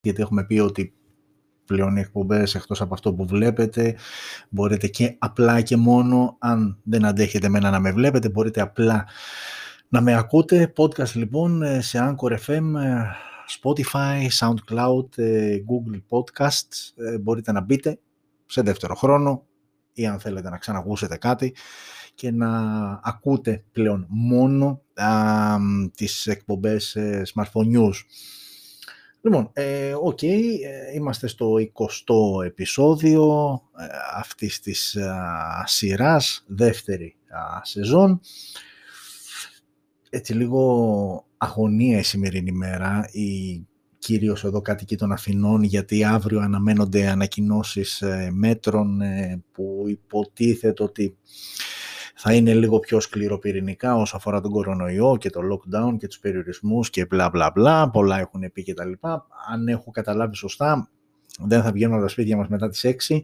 γιατί έχουμε πει ότι πλέον οι εκπομπές εκτός από αυτό που βλέπετε μπορείτε και απλά και μόνο αν δεν αντέχετε εμένα να με βλέπετε μπορείτε απλά να με ακούτε podcast λοιπόν σε Anchor FM Spotify, SoundCloud, Google Podcasts μπορείτε να μπείτε σε δεύτερο χρόνο ή αν θέλετε να ξανακούσετε κάτι και να ακούτε πλέον μόνο α, τις εκπομπές ε, Smartphone News. Λοιπόν, ε, οκ, ε, είμαστε στο 20ο επεισόδιο ε, αυτής της α, σειράς, δεύτερη σεζόν. Έτσι λίγο αγωνία η σημερινή μέρα, η κυρίως εδώ κάτοικοι των Αθηνών, γιατί αύριο αναμένονται ανακοινώσεις μέτρων που υποτίθεται ότι θα είναι λίγο πιο σκληροπυρηνικά όσο αφορά τον κορονοϊό και το lockdown και τους περιορισμούς και μπλα μπλα μπλα, πολλά έχουν πει και τα λοιπά. Αν έχω καταλάβει σωστά, δεν θα βγαίνουμε από τα σπίτια μας μετά τις 6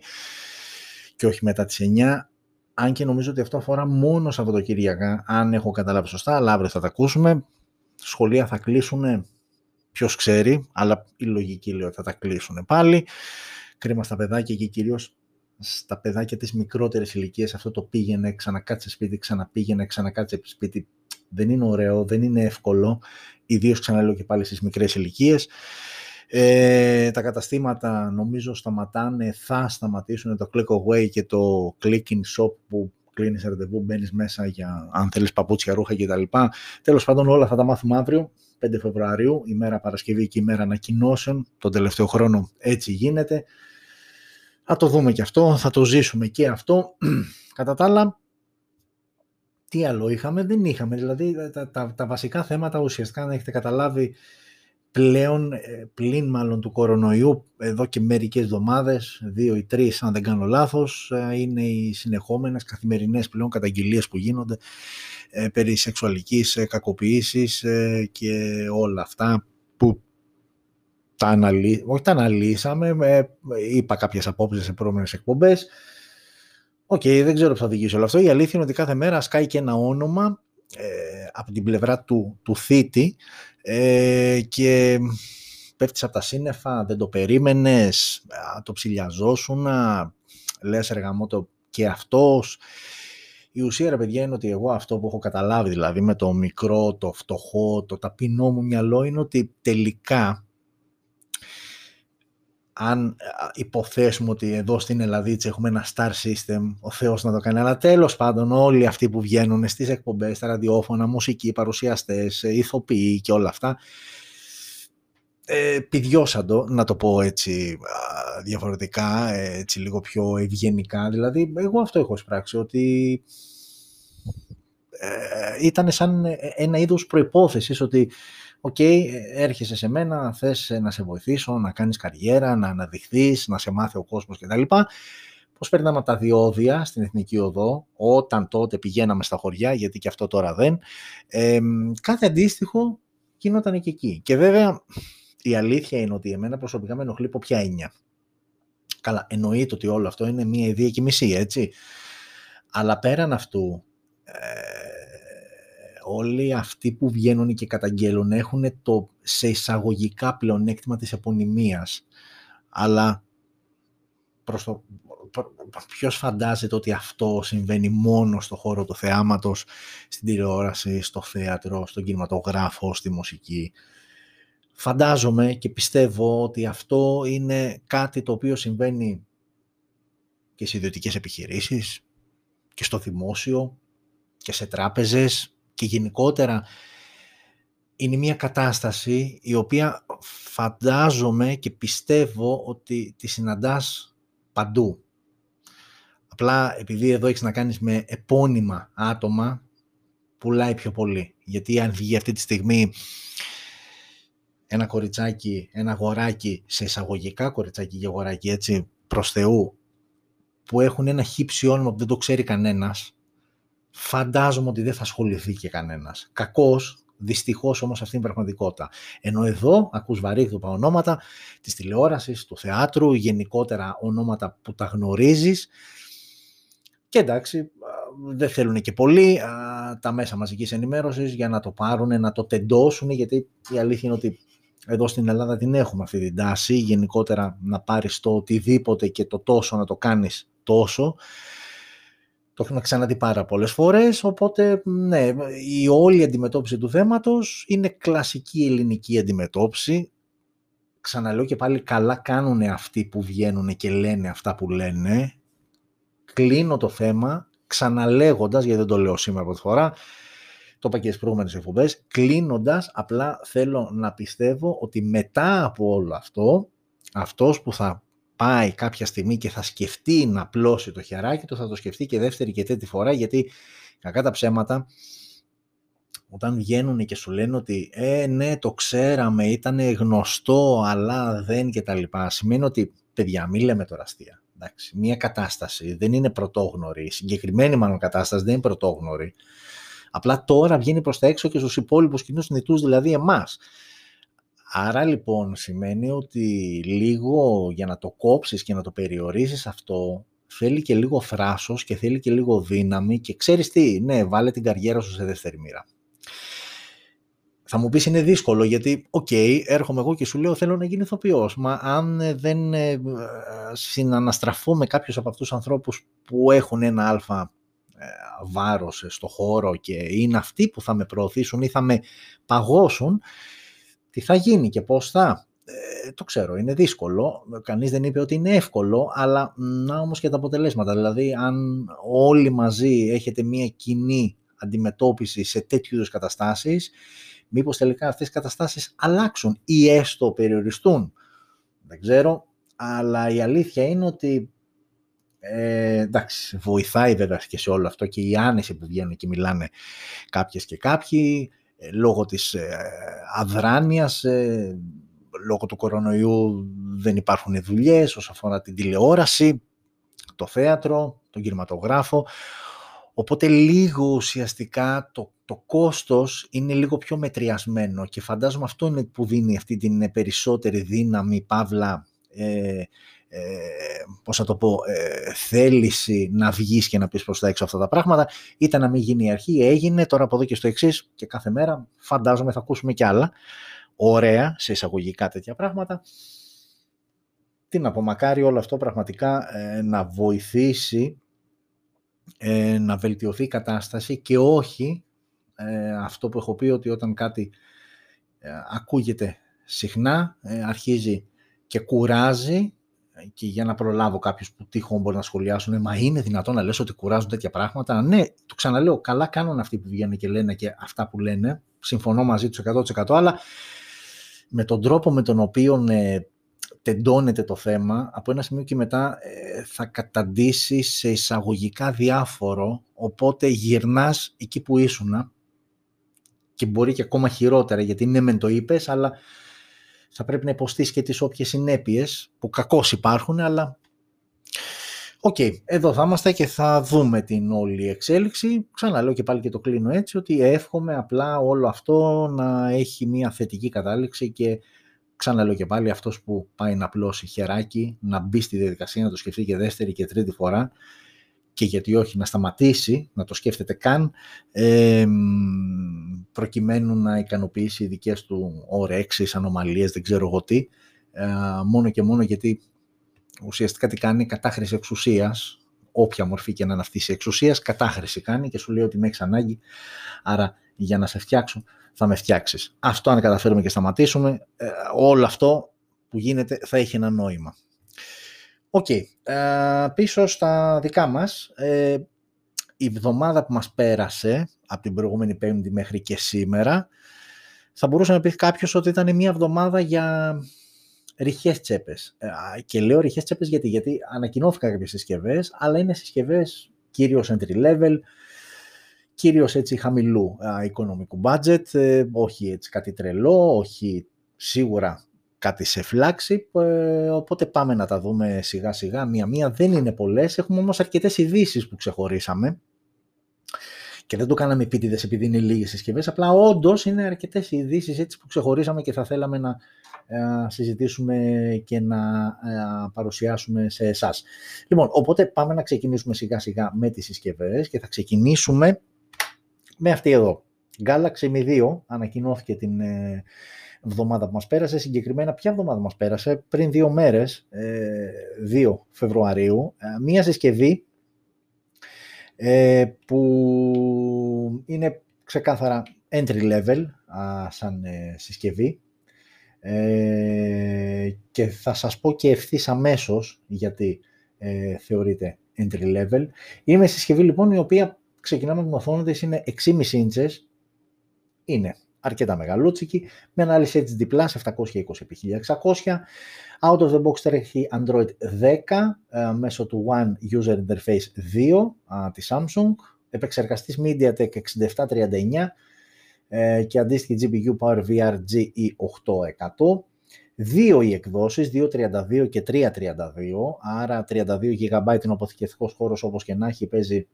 και όχι μετά τις 9, αν και νομίζω ότι αυτό αφορά μόνο Σαββατοκύριακα, αν έχω καταλάβει σωστά, αλλά αύριο θα τα ακούσουμε. Σχολεία θα κλείσουν, ποιος ξέρει, αλλά η λογική λέει ότι θα τα κλείσουν πάλι. Κρίμα στα παιδάκια και κυρίως στα παιδάκια της μικρότερης ηλικίας αυτό το πήγαινε, ξανακάτσε σπίτι, ξαναπήγαινε, ξανακάτσε σπίτι. Δεν είναι ωραίο, δεν είναι εύκολο, ιδίως ξαναλέω και πάλι στις μικρές ηλικίες. Ε, τα καταστήματα νομίζω σταματάνε, θα σταματήσουν το click away και το clicking shop που κλείνεις ραντεβού, μπαίνεις μέσα για αν θέλεις παπούτσια, ρούχα κτλ. Τέλος πάντων, όλα θα τα μάθουμε αύριο, 5 Φεβρουαρίου, ημέρα Παρασκευή και ημέρα ανακοινώσεων. Τον τελευταίο χρόνο έτσι γίνεται. Θα το δούμε και αυτό, θα το ζήσουμε και αυτό. Κατά τα άλλα, τι άλλο είχαμε, δεν είχαμε. Δηλαδή τα, τα, τα βασικά θέματα ουσιαστικά, αν έχετε καταλάβει, πλέον, ε, πλην μάλλον του κορονοϊού, εδώ και μερικές εβδομάδες, δύο ή τρεις αν δεν κάνω λάθος, ε, είναι οι συνεχόμενες καθημερινές πλέον καταγγελίες που γίνονται ε, περί σεξουαλικής κακοποίησης και όλα αυτά που τα, αναλύ... Όχι, τα αναλύσαμε, ε, είπα κάποιες απόψεις σε προηγούμενες εκπομπές. OK, okay, δεν ξέρω πώς θα οδηγήσει όλο αυτό. Η αλήθεια είναι ότι κάθε μέρα σκάει και ένα όνομα ε, από την πλευρά του, του θήτη ε, και πέφτεις από τα σύννεφα, δεν το περίμενες, το ψηλιαζόσουν, λες ρε γαμώτο και αυτός. Η ουσία, ρε παιδιά, είναι ότι εγώ αυτό που έχω καταλάβει, δηλαδή με το μικρό, το φτωχό, το ταπεινό μου μυαλό, είναι ότι τελικά αν υποθέσουμε ότι εδώ στην Ελλαδίτσα έχουμε ένα star system, ο Θεός να το κάνει, αλλά τέλος πάντων όλοι αυτοί που βγαίνουν στις εκπομπές, στα ραδιόφωνα, μουσικοί, παρουσιαστές, ηθοποιοί και όλα αυτά, ε, το, να το πω έτσι διαφορετικά, έτσι λίγο πιο ευγενικά, δηλαδή εγώ αυτό έχω σπράξει, ότι ε, ήταν σαν ένα είδος προϋπόθεσης ότι OK, okay, έρχεσαι σε μένα, θες να σε βοηθήσω, να κάνεις καριέρα, να αναδειχθείς, να σε μάθει ο κόσμος κτλ. Πώς περνάμε τα διόδια στην Εθνική Οδό, όταν τότε πηγαίναμε στα χωριά, γιατί και αυτό τώρα δεν, ε, κάθε αντίστοιχο γινόταν και εκεί. Και βέβαια η αλήθεια είναι ότι εμένα προσωπικά με ενοχλεί από ποια έννοια. Καλά, εννοείται ότι όλο αυτό είναι μία αηδία και μισή, έτσι. Αλλά πέραν αυτού, ε, όλοι αυτοί που βγαίνουν και καταγγέλουν έχουν το σε εισαγωγικά πλεονέκτημα της επωνυμίας. Αλλά προς το, ποιος φαντάζεται ότι αυτό συμβαίνει μόνο στο χώρο του θεάματος, στην τηλεόραση, στο θέατρο, στον κινηματογράφο, στη μουσική. Φαντάζομαι και πιστεύω ότι αυτό είναι κάτι το οποίο συμβαίνει και σε ιδιωτικές επιχειρήσεις και στο δημόσιο και σε τράπεζες και γενικότερα είναι μια κατάσταση η οποία φαντάζομαι και πιστεύω ότι τη συναντάς παντού. Απλά επειδή εδώ έχεις να κάνεις με επώνυμα άτομα, πουλάει πιο πολύ. Γιατί αν βγει αυτή τη στιγμή ένα κοριτσάκι, ένα αγοράκι, σε εισαγωγικά κοριτσάκι και αγοράκι, έτσι, προς Θεού, που έχουν ένα χύψη όνομα που δεν το ξέρει κανένας, φαντάζομαι ότι δεν θα ασχοληθεί και κανένας. Κακός, δυστυχώς όμως αυτή είναι η πραγματικότητα. Ενώ εδώ ακούς βαρύγδουπα ονόματα της τηλεόρασης, του θεάτρου, γενικότερα ονόματα που τα γνωρίζεις και εντάξει, δεν θέλουν και πολύ τα μέσα μαζικής ενημέρωσης για να το πάρουν, να το τεντώσουν, γιατί η αλήθεια είναι ότι εδώ στην Ελλάδα την έχουμε αυτή την τάση, γενικότερα να πάρεις το οτιδήποτε και το τόσο να το κάνεις τόσο. Το έχουμε ξαναδεί πάρα πολλές φορές, οπότε ναι, η όλη αντιμετώπιση του θέματος είναι κλασική ελληνική αντιμετώπιση. Ξαναλέω και πάλι καλά κάνουν αυτοί που βγαίνουν και λένε αυτά που λένε. Κλείνω το θέμα ξαναλέγοντας, γιατί δεν το λέω σήμερα πρώτη φορά, το είπα και στις προηγούμενες εκπομπές, κλείνοντας απλά θέλω να πιστεύω ότι μετά από όλο αυτό, αυτός που θα πάει κάποια στιγμή και θα σκεφτεί να πλώσει το χεράκι του, θα το σκεφτεί και δεύτερη και τρίτη φορά, γιατί κακά τα ψέματα, όταν βγαίνουν και σου λένε ότι «Ε, ναι, το ξέραμε, ήταν γνωστό, αλλά δεν» και τα λοιπά, σημαίνει ότι, παιδιά, μην λέμε τώρα αστεία. Εντάξει, μια κατάσταση δεν είναι πρωτόγνωρη, η συγκεκριμένη μάλλον κατάσταση δεν είναι πρωτόγνωρη. Απλά τώρα βγαίνει προς τα έξω και στους υπόλοιπους κοινούς νητούς, δηλαδή εμάς. Άρα λοιπόν σημαίνει ότι λίγο για να το κόψεις και να το περιορίσεις αυτό θέλει και λίγο θράσος και θέλει και λίγο δύναμη και ξέρεις τι, ναι, βάλε την καριέρα σου σε δεύτερη μοίρα. Θα μου πεις είναι δύσκολο γιατί, OK, okay, έρχομαι εγώ και σου λέω θέλω να γίνω ηθοποιός. Μα αν ε, δεν ε, συναναστραφώ με κάποιους από αυτούς τους ανθρώπους που έχουν ένα άλφα ε, βάρος στο χώρο και είναι αυτοί που θα με προωθήσουν ή θα με παγώσουν, τι θα γίνει και πώς θα. Ε, το ξέρω, είναι δύσκολο. Κανείς δεν είπε ότι είναι εύκολο, αλλά να όμως και τα αποτελέσματα. Δηλαδή, αν όλοι μαζί έχετε μια κοινή αντιμετώπιση σε τέτοιου είδους καταστάσεις, μήπως τελικά αυτές οι καταστάσεις αλλάξουν ή έστω περιοριστούν. Δεν ξέρω, αλλά η αλήθεια είναι ότι ε, εντάξει, βοηθάει βέβαια και σε όλο αυτό και η άνεση που βγαίνουν και μιλάνε κάποιες και κάποιοι, ε, λόγω της ε, αδράνειας, ε, λόγω του κορονοϊού δεν υπάρχουν δουλειές όσον αφορά την τηλεόραση, το θέατρο, τον κινηματογράφο. Οπότε λίγο ουσιαστικά το, το κόστος είναι λίγο πιο μετριασμένο και φαντάζομαι αυτό είναι που δίνει αυτή την περισσότερη δύναμη, παύλα, ε, ε, πώς θα το πω, ε, θέληση να βγεις και να πεις προς τα έξω αυτά τα πράγματα, ήταν να μην γίνει η αρχή, έγινε, τώρα από εδώ και στο εξής και κάθε μέρα φαντάζομαι θα ακούσουμε κι άλλα. Ωραία, σε εισαγωγικά τέτοια πράγματα. Τι να πω, μακάρι όλο αυτό πραγματικά ε, να βοηθήσει ε, να βελτιωθεί η κατάσταση και όχι ε, αυτό που έχω πει ότι όταν κάτι ακούγεται συχνά, αρχίζει και κουράζει και για να προλάβω κάποιους που τυχόν μπορεί να σχολιάσουν, μα είναι δυνατόν να λες ότι κουράζουν τέτοια πράγματα. Ναι, το ξαναλέω, καλά κάνουν αυτοί που βγαίνουν και λένε και αυτά που λένε. Συμφωνώ μαζί τους 100% αλλά με τον τρόπο με τον οποίο ε, τεντώνεται το θέμα, από ένα σημείο και μετά ε, θα καταντήσει σε εισαγωγικά αδιάφορο, οπότε γυρνάς εκεί που ήσουν και μπορεί και ακόμα χειρότερα, γιατί ναι μεν το είπες, αλλά θα πρέπει να υποστείς και τις όποιες συνέπειες που κακώς υπάρχουν, αλλά Οκ, εδώ θα είμαστε και θα δούμε την όλη εξέλιξη. Ξαναλέω και πάλι και το κλείνω έτσι, ότι εύχομαι απλά όλο αυτό να έχει μια θετική κατάληξη και ξαναλέω και πάλι αυτός που πάει να απλώσει χεράκι, να μπει στη διαδικασία, να το σκεφτεί και δεύτερη και τρίτη φορά και γιατί όχι να σταματήσει, να το σκέφτεται καν, ε, προκειμένου να ικανοποιήσει οι δικές του όρεξεις, ανομαλίες, δεν ξέρω εγώ τι, ε, μόνο και μόνο γιατί ουσιαστικά τι κάνει, κατάχρηση εξουσίας, όποια μορφή και να είναι αυτή η εξουσίας, κατάχρηση κάνει και σου λέει ότι με έχεις ανάγκη, άρα για να σε φτιάξω θα με φτιάξεις. Αυτό αν καταφέρουμε και σταματήσουμε, ε, όλο αυτό που γίνεται θα έχει ένα νόημα. OK, okay. Ε, πίσω στα δικά μας, ε, η εβδομάδα που μας πέρασε, από την προηγούμενη πέμπτη μέχρι και σήμερα, θα μπορούσε να πει κάποιος ότι ήταν μια εβδομάδα για ρηχές τσέπες. Ε, και λέω ρηχές τσέπες γιατί, γιατί ανακοινώθηκαν κάποιες συσκευές, αλλά είναι συσκευές κυρίως entry level, κυρίως έτσι χαμηλού οικονομικού budget, όχι έτσι κάτι τρελό, όχι σίγουρα κάτι σε φλάξη, ε, οπότε πάμε να τα δούμε σιγά σιγά μία-μία. Δεν είναι πολλές, έχουμε όμως αρκετές ειδήσεις που ξεχωρίσαμε και δεν το κάναμε επίτηδες επειδή είναι λίγες συσκευές, απλά όντως είναι αρκετές ειδήσεις έτσι που ξεχωρίσαμε και θα θέλαμε να ε, συζητήσουμε και να ε, παρουσιάσουμε σε εσάς. Λοιπόν, οπότε πάμε να ξεκινήσουμε σιγά σιγά με τις συσκευές και θα ξεκινήσουμε με αυτή εδώ. Galaxy M2 ανακοινώθηκε την εβδομάδα που μας πέρασε, συγκεκριμένα ποια εβδομάδα μας πέρασε, πριν δύο μέρες, 2 ε, Φεβρουαρίου, ε, μία συσκευή που είναι ξεκάθαρα entry level σαν συσκευή. Και θα σας πω και ευθύς αμέσως γιατί θεωρείται entry level. Είναι συσκευή λοιπόν η οποία ξεκινάμε με την οθόνη της, είναι 6,5 inches, είναι αρκετά μεγαλούτσικη, με ανάλυση HD+, 720x1600, out of the box τρέχει Android 10 ε, μέσω του One User Interface 2 α, της Samsung, επεξεργαστής MediaTek 6739 ε, και αντίστοιχη GPU PowerVR GE8100. Δύο οι εκδόσεις, 232 και 332, άρα 32 GB είναι ο αποθηκευτικός χώρος όπως και να έχει, παίζει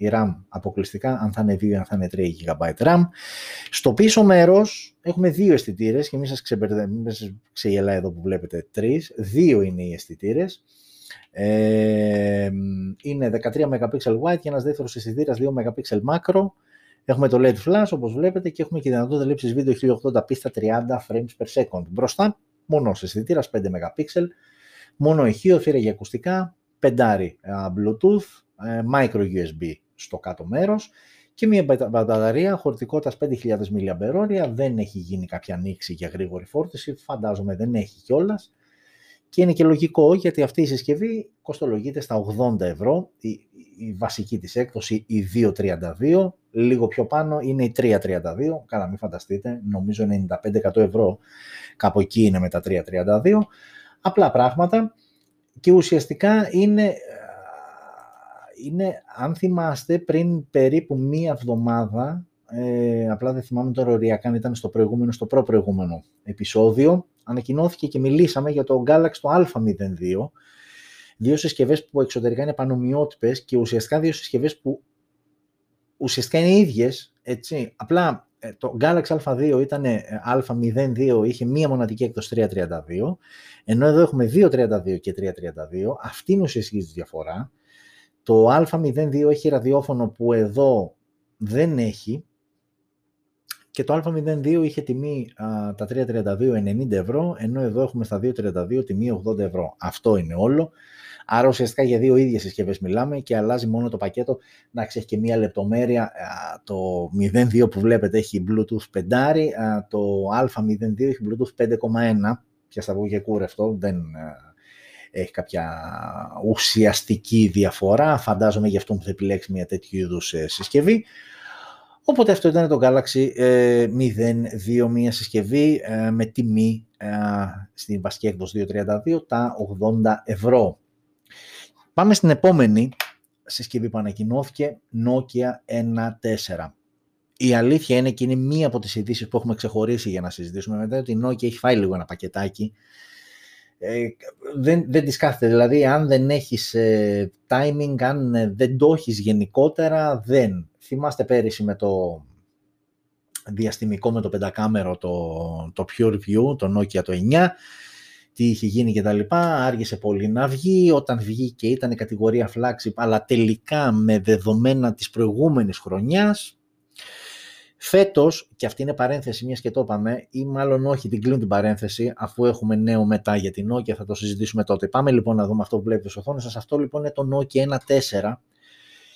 η RAM αποκλειστικά, αν θα είναι 2 ή αν θα είναι 3 GB RAM. Στο πίσω μέρος έχουμε δύο αισθητήρες και μην σας ξεγελάει εδώ που βλέπετε τρεις. Δύο είναι οι αισθητήρες. Ε, είναι 13 MP wide και ένας δεύτερος αισθητήρας 2 MP macro. Έχουμε το LED flash όπως βλέπετε και έχουμε και δυνατότητα λήψης βίντεο 1080p στα 30 frames per second. Μπροστά μόνο αισθητήρας 5 MP, μόνο ηχείο, θύρα για ακουστικά, πεντάρι Bluetooth, ε, micro USB στο κάτω μέρος και μια μπαταρία χωρητικότητας 5.000 mAh, δεν έχει γίνει κάποια ανοίξη για γρήγορη φόρτιση, φαντάζομαι δεν έχει κιόλας. Και είναι και λογικό γιατί αυτή η συσκευή κοστολογείται στα 80 ευρώ, η, η βασική της έκδοση η 232, λίγο πιο πάνω είναι η 332, καλά μην φανταστείτε, νομίζω 95% ευρώ, κάπου εκεί είναι με τα 332, απλά πράγματα και ουσιαστικά είναι είναι, αν θυμάστε, πριν περίπου μία εβδομάδα, ε, απλά δεν θυμάμαι τώρα οριακά αν ήταν στο προηγούμενο, στο προ-προηγούμενο επεισόδιο, ανακοινώθηκε και μιλήσαμε για το Galaxy το Α02, δύο συσκευές που εξωτερικά είναι πανομοιότυπες και ουσιαστικά δύο συσκευές που ουσιαστικά είναι ίδιες, έτσι. Απλά ε, το Galaxy Α2 ήταν ε, Α02, είχε μία μοναδική έκδοση 332, ενώ εδώ έχουμε 232 και 332. Αυτή είναι ουσιαστική διαφορά. Το Α02 έχει ραδιόφωνο που εδώ δεν έχει και το Α02 είχε τιμή α, τα 332 90 ευρώ, ενώ εδώ έχουμε στα 232 τιμή 80 ευρώ. Αυτό είναι όλο. Άρα ουσιαστικά για δύο ίδιες συσκευές μιλάμε και αλλάζει μόνο το πακέτο. Να έχει και μία λεπτομέρεια. το 02 που βλέπετε έχει Bluetooth 5, το Α02 έχει Bluetooth 5,1. Πια στα και κούρευτο, δεν έχει κάποια ουσιαστική διαφορά. Φαντάζομαι γι' αυτό που θα επιλέξει μια τέτοιου είδους ε, συσκευή. Οπότε αυτό ήταν το Galaxy 02, ε, μια συσκευή ε, με τιμή στην βασική έκδοση 232 τα 80 ευρώ. Πάμε στην επόμενη συσκευή που ανακοινώθηκε, Nokia 1.4. Η αλήθεια είναι και είναι μία από τις ειδήσεις που έχουμε ξεχωρίσει για να συζητήσουμε μετά ότι η Nokia έχει φάει λίγο ένα πακετάκι ε, δεν, δεν τις κάθεται. Δηλαδή, αν δεν έχεις ε, timing, αν ε, δεν το έχεις γενικότερα, δεν. Θυμάστε πέρυσι με το διαστημικό με το πεντακάμερο, το, το Pure View, το Nokia το 9, τι είχε γίνει και τα λοιπά, άργησε πολύ να βγει, όταν βγήκε ήταν κατηγορία flagship, αλλά τελικά με δεδομένα της προηγούμενης χρονιάς, Φέτος, και αυτή είναι παρένθεση, μιας και το είπαμε, ή μάλλον όχι, την κλείνω την παρένθεση, αφού έχουμε νέο μετά για την Nokia, θα το συζητήσουμε τότε. Πάμε λοιπόν να δούμε αυτό που βλέπετε στο οθόνη σας. Αυτό λοιπόν είναι το Nokia 1.4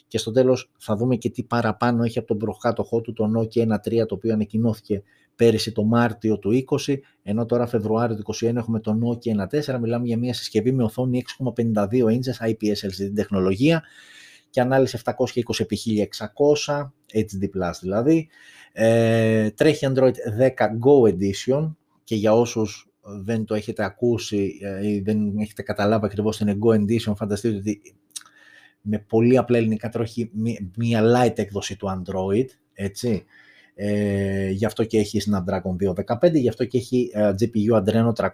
και στο τέλος θα δούμε και τι παραπάνω έχει από τον προκάτοχό του το Nokia 1.3 το οποίο ανακοινώθηκε πέρυσι το Μάρτιο του 20, ενώ τώρα Φεβρουάριο του 2021 έχουμε το Nokia 1.4, μιλάμε για μια συσκευή με οθόνη 6,52 inches IPS LCD τεχνολογία και ανάλυση 720x1600, HD+, δηλαδή. Ε, τρέχει Android 10 Go Edition και για όσους δεν το έχετε ακούσει ε, ή δεν έχετε καταλάβει ακριβώς είναι Go Edition, φανταστείτε ότι με πολύ απλά ελληνικά τρέχει μία light έκδοση του Android, έτσι. Ε, γι' αυτό και έχει Snapdragon 215, γι' αυτό και έχει ε, GPU Adreno 308.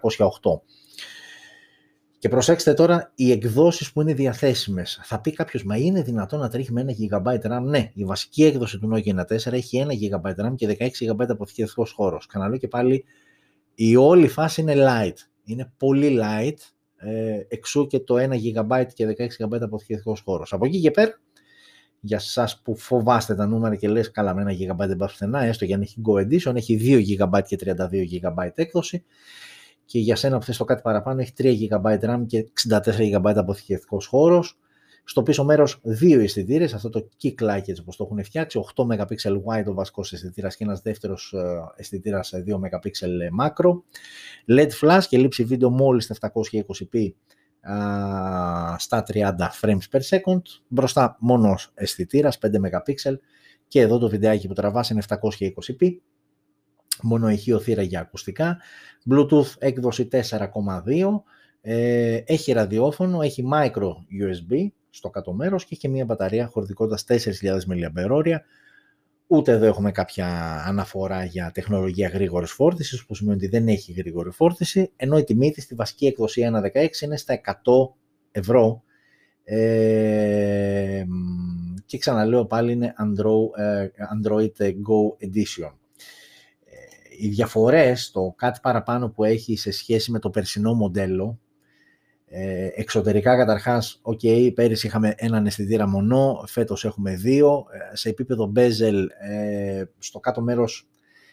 Και προσέξτε τώρα οι εκδόσεις που είναι διαθέσιμες. Θα πει κάποιος, μα είναι δυνατόν να τρέχει με 1 GB RAM; Ναι, η βασική έκδοση του Nokia 4 έχει 1 GB RAM και 16 GB αποθηκευτικός χώρος. Καναλό και πάλι η όλη φάση είναι light. Είναι πολύ light, ε, εξού και το 1 GB και 16 GB αποθηκευτικός χώρος. Από εκεί και πέρα για εσά που φοβάστε τα νούμερα και λες καλά με ένα GB δεν πάει πουθενά, έστω για αν έχει Go Edition, έχει 2 GB και 32 GB έκδοση και για σένα που θες το κάτι παραπάνω έχει 3 GB RAM και 64 GB αποθηκευτικός χώρος. Στο πίσω μέρος δύο αισθητήρες, αυτό το kick light έτσι όπως το έχουν φτιάξει, 8 MP wide ο βασικός αισθητήρας και ένας δεύτερος ε, αισθητήρας 2 MP macro, LED flash και λήψη βίντεο μόλις 720p στα 30 frames per second, μπροστά μόνος αισθητήρας 5 MP και εδώ το βιντεάκι που τραβάς είναι 720p, μόνο ηχείο θύρα για ακουστικά, Bluetooth έκδοση 4,2, ε, έχει ραδιόφωνο, έχει micro USB στο κάτω μέρος και έχει μια μπαταρία χωρητικότητας 4.000 mAh, Ούτε εδώ έχουμε κάποια αναφορά για τεχνολογία γρήγορης φόρτισης, που σημαίνει ότι δεν έχει γρήγορη φόρτιση, ενώ η τιμή της στη βασική έκδοση 1.16 είναι στα 100 ευρώ. Ε, και ξαναλέω πάλι είναι ε, Android Go Edition. Ε, οι διαφορές, το κάτι παραπάνω που έχει σε σχέση με το περσινό μοντέλο, ε, εξωτερικά καταρχάς, OK, okay, πέρυσι είχαμε έναν αισθητήρα μονό, φέτος έχουμε δύο. Ε, σε επίπεδο bezel, ε, στο κάτω μέρος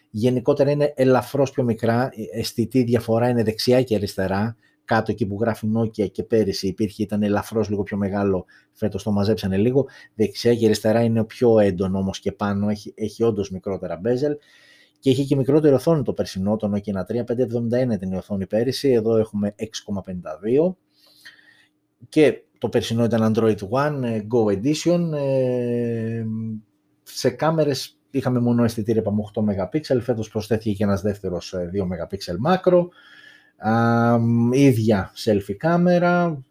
γενικότερα είναι ελαφρώς πιο μικρά. Η αισθητή διαφορά είναι δεξιά και αριστερά. Κάτω εκεί που γράφει Nokia και πέρυσι υπήρχε, ήταν ελαφρώς λίγο πιο μεγάλο, φέτος το μαζέψανε λίγο. Δεξιά και αριστερά είναι πιο έντονο όμως και πάνω, έχει, έχει όντως μικρότερα bezel. Και είχε και μικρότερη οθόνη το περσινό, το Nokia 3, 571 ήταν η οθόνη πέρυσι, εδώ έχουμε 6,52 και το περσινό ήταν Android One, ε, Go Edition. Ε, σε κάμερες είχαμε μόνο αισθητήρια από 8 MP, φέτος προσθέθηκε και ένας δεύτερος 2 MP macro. ίδια selfie κάμερα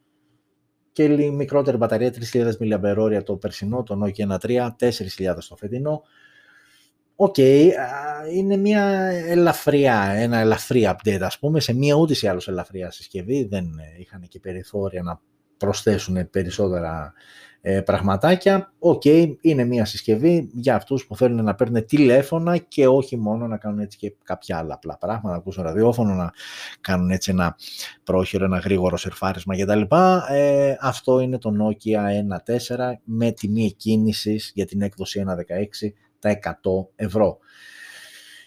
και μικρότερη μπαταρία 3.000 mAh το περσινό, το Nokia 1.3, 4.000 το φετινό. OK, okay, είναι μια ελαφριά, ένα ελαφρύ update ας πούμε, σε μια ούτως ή άλλως ελαφριά συσκευή, δεν ε, είχαν και περιθώρια να προσθέσουν περισσότερα ε, πραγματάκια. Οκ, είναι μια συσκευή για αυτούς που θέλουν να παίρνουν τηλέφωνα και όχι μόνο να κάνουν έτσι και κάποια άλλα απλά πράγματα, να ακούσουν ραδιόφωνο, να κάνουν έτσι ένα πρόχειρο, ένα γρήγορο σερφάρισμα κτλ. Ε, αυτό είναι το Nokia 1.4 με τιμή εκκίνησης για την έκδοση 1.16 τα 100 ευρώ.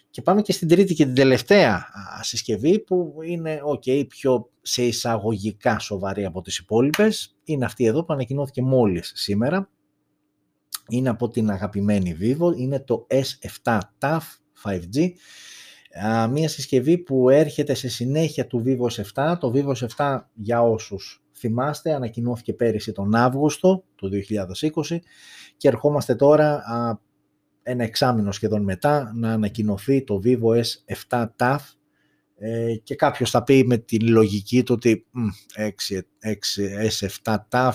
Και πάμε και στην τρίτη και την τελευταία συσκευή που είναι ok, πιο σε εισαγωγικά σοβαρή από τις υπόλοιπες. Είναι αυτή εδώ που ανακοινώθηκε μόλις σήμερα. Είναι από την αγαπημένη Vivo, είναι το S7 TAF 5G. Μία συσκευή που έρχεται σε συνέχεια του Vivo S7. Το Vivo S7 για όσους θυμάστε ανακοινώθηκε πέρυσι τον Αύγουστο του 2020 και ερχόμαστε τώρα ένα εξάμεινο σχεδόν μετά να ανακοινωθεί το Vivo S7 TAF ε, και κάποιος θα πει με τη λογική του ότι 6, S7 TAF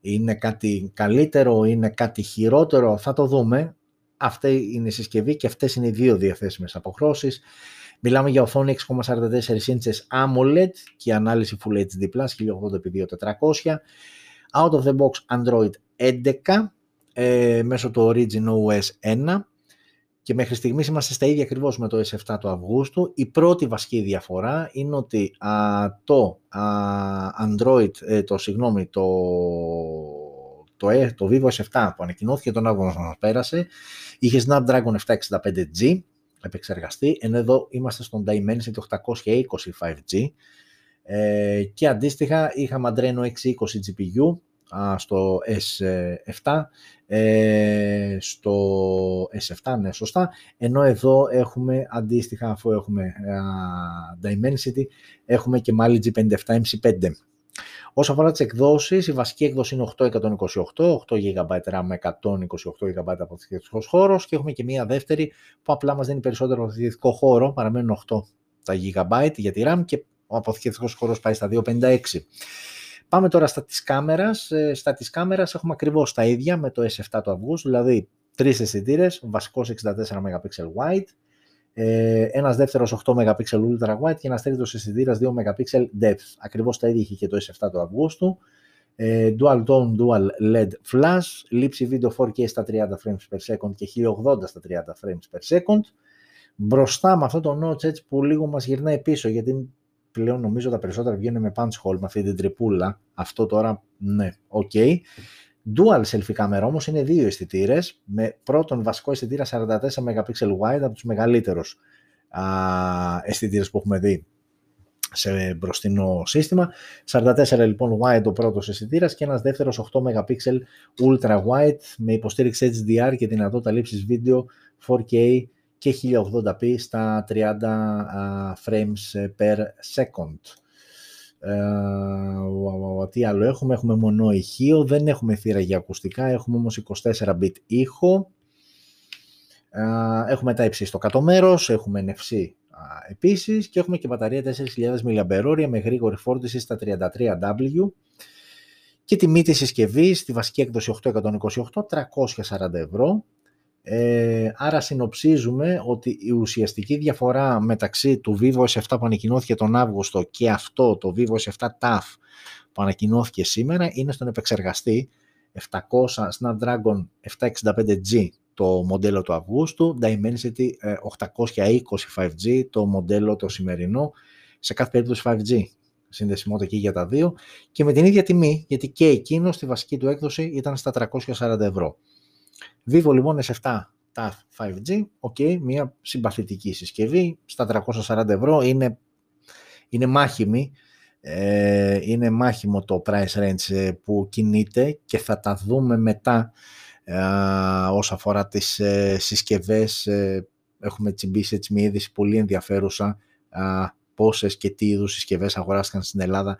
είναι κάτι καλύτερο, είναι κάτι χειρότερο, θα το δούμε. Αυτή είναι η συσκευή και αυτές είναι οι δύο διαθέσιμες αποχρώσεις. Μιλάμε για οθόνη 6,44 inches AMOLED και ανάλυση Full HD+, 1080x2400. Out of the box Android 11 ε, μέσω του Origin OS 1 και μέχρι στιγμής είμαστε στα ίδια ακριβώς με το S7 του Αυγούστου. Η πρώτη βασική διαφορά είναι ότι α, το α, Android, ε, το συγγνώμη, το, το, ε, το Vivo S7 που ανακοινώθηκε τον Αύγουστο που μας πέρασε, είχε Snapdragon 765G επεξεργαστή, ενώ εδώ είμαστε στον Dimensity 820 5G ε, και αντίστοιχα είχαμε Adreno 620 GPU στο S7, ε, στο S7, ναι σωστά, ενώ εδώ έχουμε αντίστοιχα αφού έχουμε Dimensity, έχουμε και Mali G57 MC5. Όσο αφορά τις εκδόσεις, η βασική έκδοση είναι 828, 8 GB RAM με 128 GB αποθηκευτικός χώρος και έχουμε και μία δεύτερη που απλά μας δίνει περισσότερο αποθηκευτικό χώρο, παραμένουν 8 τα GB για τη RAM και ο αποθηκευτικός χώρος πάει στα 256. Πάμε τώρα στα της κάμερας. Ε, στα της κάμερας έχουμε ακριβώς τα ίδια με το S7 του Αυγούστου, δηλαδή τρεις αισθητήρες, βασικός 64 MP wide, ε, ένας δεύτερος 8 MP ultra wide και ένας τρίτος αισθητήρας 2 MP depth. Ακριβώς τα ίδια είχε και το S7 του Αυγούστου. Ε, dual tone, dual LED flash, λήψη βίντεο 4K στα 30 frames per second και 1080 στα 30 frames per second. Μπροστά με αυτό το notch έτσι που λίγο μας γυρνάει πίσω γιατί πλέον νομίζω τα περισσότερα βγαίνουν με punch hole, με αυτή την τρυπούλα. Αυτό τώρα, ναι, OK. Okay. Dual selfie κάμερα όμως είναι δύο αισθητήρες, με πρώτον βασικό αισθητήρα 44 MP wide από τους μεγαλύτερους αισθητήρες που έχουμε δει σε μπροστινό σύστημα. 44 λοιπόν wide ο πρώτος αισθητήρας και ένας δεύτερος 8 MP ultra wide με υποστήριξη HDR και δυνατότητα λήψης βίντεο 4K και 1080p στα 30 frames per second. Ε, τι άλλο έχουμε, έχουμε μονό ηχείο, δεν έχουμε θύρα για ακουστικά, έχουμε όμως 24 bit ήχο. Ε, έχουμε τα ύψη στο κάτω μέρος, έχουμε NFC επίσης και έχουμε και μπαταρία 4.000 mAh με γρήγορη φόρτιση στα 33W και τιμή της συσκευής στη βασική έκδοση 828, 340 ευρώ. Ε, άρα συνοψίζουμε ότι η ουσιαστική διαφορά μεταξύ του Vivo S7 που ανακοινώθηκε τον Αύγουστο και αυτό το Vivo S7 TAF που ανακοινώθηκε σήμερα είναι στον επεξεργαστή 700 Snapdragon 765G το μοντέλο του Αυγούστου, Dimensity 825G ε, το μοντέλο το σημερινό, σε κάθε περίπτωση 5G συνδεσιμότητα και για τα δύο και με την ίδια τιμή, γιατί και εκείνο στη βασική του έκδοση ήταν στα 340 ευρώ. Vivo λοιπόν S7 TAF 5G, ok, μια συμπαθητική συσκευή, στα 340 ευρώ είναι, είναι μάχημη, ε, είναι μάχημο το price range ε, που κινείται και θα τα δούμε μετά ε, όσον αφορά τις ε, συσκευές ε, έχουμε τσιμπήσει έτσι μια είδηση πολύ ενδιαφέρουσα πόσες και τι είδους συσκευές αγοράστηκαν στην Ελλάδα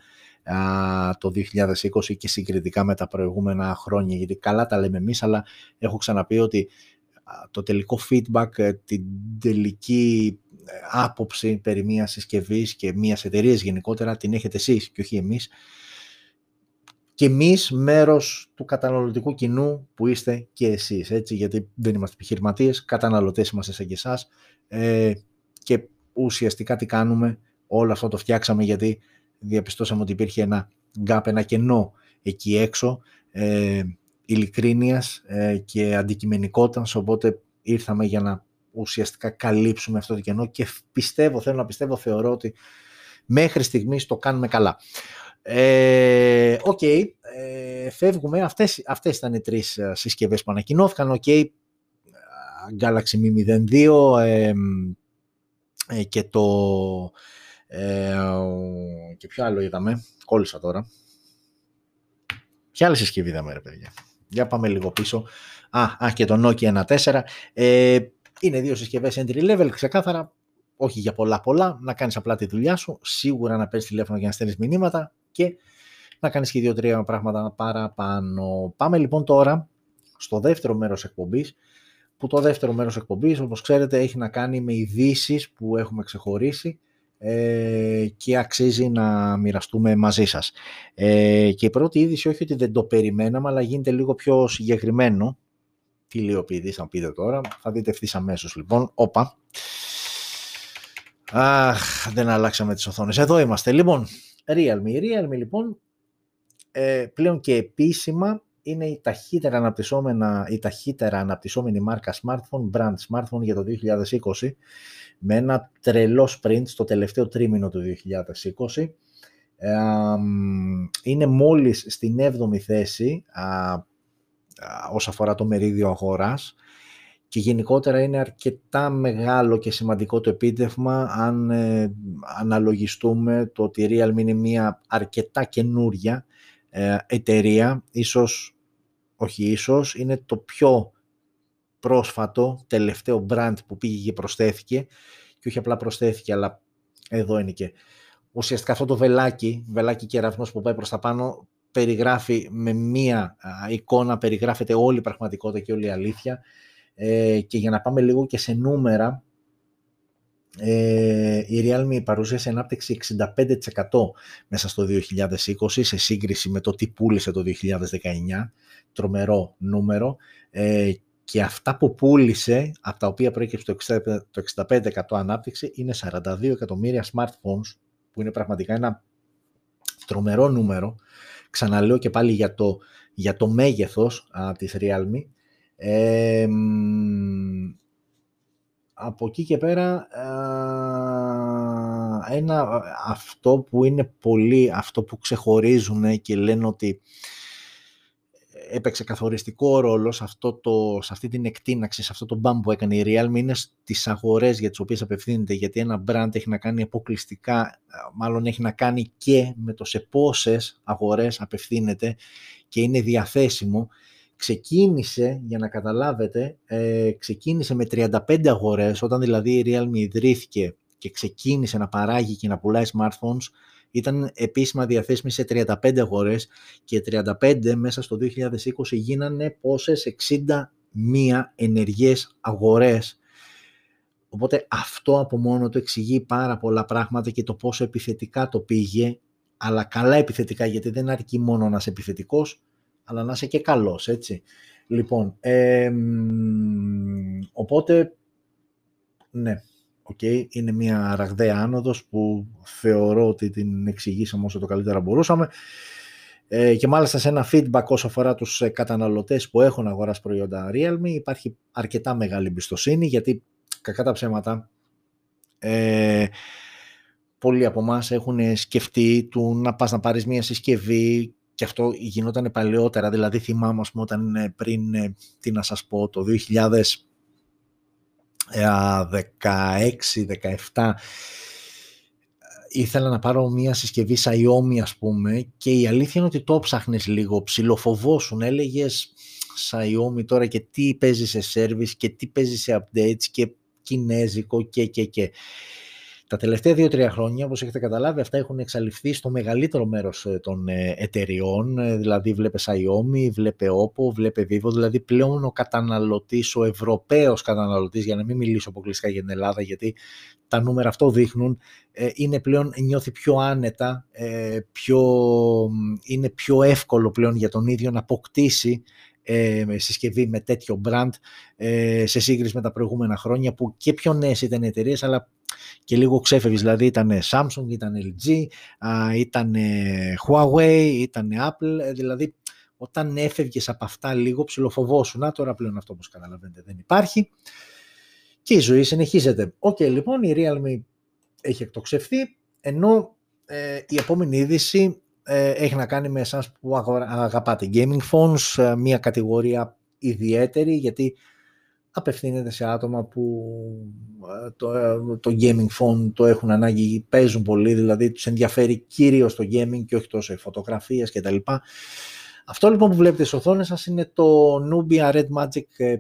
το 2020 και συγκριτικά με τα προηγούμενα χρόνια γιατί καλά τα λέμε εμείς αλλά έχω ξαναπεί ότι το τελικό feedback, την τελική άποψη περί μιας συσκευής και μιας εταιρείας γενικότερα την έχετε εσείς και όχι εμείς. Και εμείς μέρος του καταναλωτικού κοινού που είστε και εσείς, έτσι, γιατί δεν είμαστε επιχειρηματίες, καταναλωτές είμαστε σαν και εσάς ε, και ουσιαστικά τι κάνουμε, όλο αυτό το φτιάξαμε γιατί διαπιστώσαμε ότι υπήρχε ένα gap, ένα κενό εκεί έξω ε, ειλικρίνειας ε, και αντικειμενικότητας, οπότε ήρθαμε για να ουσιαστικά καλύψουμε αυτό το κενό και πιστεύω, θέλω να πιστεύω, θεωρώ ότι μέχρι στιγμής το κάνουμε καλά. Ε, OK, okay, ε, φεύγουμε. Αυτές, αυτές ήταν οι τρεις ε, συσκευές που ανακοινώθηκαν. OK, okay, Galaxy Mi 02 ε, ε, και το... Ε, και ποιο άλλο είδαμε; Κόλλησα τώρα. Ποια άλλη συσκευή είδαμε ρε παιδιά; Για πάμε λίγο πίσω. Α, α και το Nokia 1.4. Ε, είναι δύο συσκευές entry level, ξεκάθαρα. Όχι για πολλά πολλά, να κάνεις απλά τη δουλειά σου, σίγουρα να παίρνεις τηλέφωνο για να στέλνεις μηνύματα, και να κάνεις και δύο-τρία πράγματα παραπάνω. Πάμε λοιπόν τώρα στο δεύτερο μέρος εκπομπής, που το δεύτερο μέρος εκπομπής, όπως ξέρετε, έχει να κάνει με ειδήσεις που έχουμε ξεχωρίσει ε, και αξίζει να μοιραστούμε μαζί σας. Ε, και η πρώτη είδηση, όχι ότι δεν το περιμέναμε, αλλά γίνεται λίγο πιο συγκεκριμένο. Τι λέει ο ποιητής, αν πείτε τώρα. Θα δείτε ευθύς αμέσως λοιπόν. Όπα. Αχ, δεν αλλάξαμε τις οθόνες. Εδώ είμαστε. Λοιπόν, Realme. Η Realme λοιπόν ε, πλέον και επίσημα είναι η ταχύτερα, αναπτυσσόμενα, η ταχύτερα αναπτυσσόμενη μάρκα smartphone, brand smartphone για το 2020 με ένα τρελό sprint στο τελευταίο τρίμηνο του 2020. Ε, είναι μόλις στην 7η θέση α, όσον αφορά το μερίδιο αγοράς και γενικότερα είναι αρκετά μεγάλο και σημαντικό το επίτευγμα αν ε, αναλογιστούμε το ότι η Realme είναι μια αρκετά καινούρια ε, εταιρεία, ίσως, όχι ίσως, είναι το πιο πρόσφατο τελευταίο brand που πήγε και προσθέθηκε. Και όχι απλά προσθέθηκε αλλά εδώ είναι και. Ουσιαστικά αυτό το βελάκι, βελάκι κεραυνός που πάει προς τα πάνω περιγράφει με μία εικόνα, περιγράφεται όλη η πραγματικότητα και όλη η αλήθεια. Ε, και για να πάμε λίγο και σε νούμερα, ε, η Realme παρουσίασε ανάπτυξη 65% μέσα στο 2020 σε σύγκριση με το τι πούλησε το 2019, τρομερό νούμερο. Ε, και αυτά που πούλησε, από τα οποία προέκυψε το 65% ανάπτυξη, είναι 42 εκατομμύρια smartphones, που είναι πραγματικά ένα τρομερό νούμερο. Ξαναλέω και πάλι για το, για το μέγεθος α, της Realme από εκεί και πέρα ένα, αυτό που είναι πολύ, αυτό που ξεχωρίζουν και λένε ότι έπαιξε καθοριστικό ρόλο σε, αυτό το, σε αυτή την εκτείναξη, σε αυτό το μπαμ που έκανε η Realme είναι στις αγορές για τις οποίες απευθύνεται γιατί ένα brand έχει να κάνει αποκλειστικά, μάλλον έχει να κάνει και με το σε πόσες αγορές απευθύνεται και είναι διαθέσιμο ξεκίνησε, για να καταλάβετε, ε, ξεκίνησε με 35 αγορές, όταν δηλαδή η Realme ιδρύθηκε και ξεκίνησε να παράγει και να πουλάει smartphones, ήταν επίσημα διαθέσιμη σε 35 αγορές και 35 μέσα στο 2020 γίνανε πόσες 61 ενεργές αγορές. Οπότε αυτό από μόνο το εξηγεί πάρα πολλά πράγματα και το πόσο επιθετικά το πήγε, αλλά καλά επιθετικά γιατί δεν αρκεί μόνο να είσαι επιθετικός, αλλά να είσαι και καλός, έτσι. Λοιπόν, οπότε, ναι, okay, είναι μια ραγδαία άνοδος που θεωρώ ότι την εξηγήσαμε όσο το καλύτερα μπορούσαμε ε, και μάλιστα σε ένα feedback όσο αφορά τους ε, καταναλωτές που έχουν αγοράσει προϊόντα Realme υπάρχει αρκετά μεγάλη εμπιστοσύνη γιατί κακά τα ψέματα ε, πολλοί από εμάς έχουν σκεφτεί του να πας να πάρεις μια συσκευή και αυτό γινόταν παλαιότερα, δηλαδή θυμάμαι πούμε, όταν ε, πριν, ε, τι να σας πω, το 2016-17 ήθελα να πάρω μια συσκευή Xiaomi ας πούμε και η αλήθεια είναι ότι το ψάχνες λίγο, ψιλοφοβόσουν, έλεγες Xiaomi τώρα και τι παίζει σε service και τι παίζει σε updates και κινέζικο και και και. Τα τελευταία δύο-τρία χρόνια, όπως έχετε καταλάβει, αυτά έχουν εξαλειφθεί στο μεγαλύτερο μέρος ε, των ε, εταιριών, ε, δηλαδή βλέπε Xiaomi, βλέπε Oppo, βλέπε Vivo, δηλαδή πλέον ο καταναλωτής, ο Ευρωπαίος καταναλωτής, για να μην μιλήσω αποκλειστικά για την Ελλάδα, γιατί τα νούμερα αυτό δείχνουν, είναι πλέον, νιώθει πιο άνετα, πιο, είναι πιο εύκολο πλέον για τον ίδιο να αποκτήσει ε, συσκευή με τέτοιο brand ε, σε σύγκριση με τα προηγούμενα χρόνια που και πιο νέες ήταν εταιρείες, αλλά και λίγο ξέφευγες, δηλαδή ήταν Samsung, ήταν LG, ήταν Huawei, ήταν Apple, ε, δηλαδή όταν έφευγες από αυτά λίγο ψιλοφοβόσουνα, τώρα πλέον αυτό όπως καταλαβαίνετε δεν υπάρχει και η ζωή συνεχίζεται. OK, okay, λοιπόν η Realme έχει εκτοξευθεί, ενώ ε, η επόμενη είδηση ε, έχει να κάνει με εσάς που αγαπάτε gaming phones, ε, μια κατηγορία ιδιαίτερη γιατί απευθύνεται σε άτομα που ε, το, το gaming phone το έχουν ανάγκη, παίζουν πολύ, δηλαδή τους ενδιαφέρει κυρίως το gaming και όχι τόσο οι φωτογραφίες κτλ. Αυτό λοιπόν που βλέπετε στις οθόνες σας είναι το Nubia Red Magic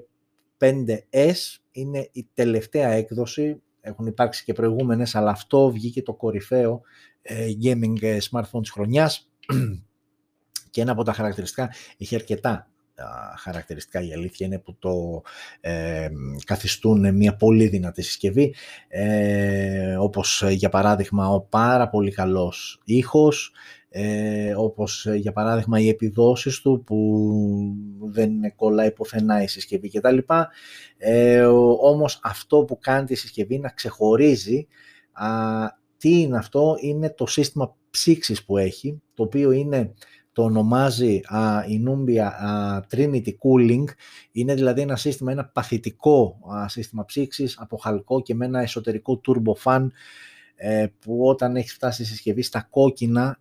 5S, είναι η τελευταία έκδοση, έχουν υπάρξει και προηγούμενες, αλλά αυτό βγήκε το κορυφαίο ε, gaming ε, smartphone της χρονιάς. Και ένα από τα χαρακτηριστικά έχει αρκετά χαρακτηριστικά η αλήθεια είναι που το ε, καθιστούν μια πολύ δυνατή συσκευή ε, όπως για παράδειγμα ο πάρα πολύ καλός ήχος ε, όπως για παράδειγμα οι επιδόσεις του που δεν κολλάει πουθενά η συσκευή κτλ. Ε, όμως αυτό που κάνει τη συσκευή να ξεχωρίζει τι είναι αυτό, είναι το σύστημα ψήξης που έχει, το οποίο είναι, το ονομάζει η Numbia Trinity Cooling, είναι δηλαδή ένα σύστημα, ένα παθητικό σύστημα ψήξης από χαλκό και με ένα εσωτερικό turbo fan, ε, που όταν έχει φτάσει η συσκευή στα κόκκινα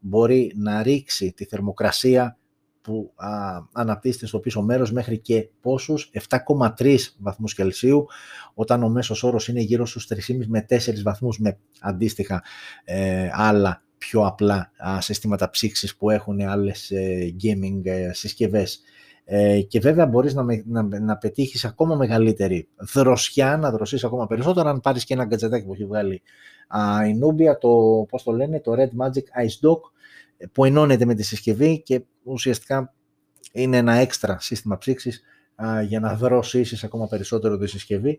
μπορεί να ρίξει τη θερμοκρασία που α, αναπτύσσεται στο πίσω μέρος μέχρι και πόσους, 7,3 βαθμούς Κελσίου, όταν ο μέσος όρος είναι γύρω στους 3,5 με 4 βαθμούς με αντίστοιχα ε, άλλα πιο απλά α, συστήματα ψήξης που έχουν άλλες ε, gaming ε, συσκευές. Ε, και βέβαια μπορείς να, να, να πετύχεις ακόμα μεγαλύτερη δροσιά, να δροσείς ακόμα περισσότερο αν πάρεις και ένα γκατζετάκι που έχει βγάλει α, η Nubia, το, πώς το λένε, το Red Magic Ice Dock, που ενώνεται με τη συσκευή και ουσιαστικά είναι ένα έξτρα σύστημα ψήξης για να δροσίσεις ακόμα περισσότερο τη συσκευή.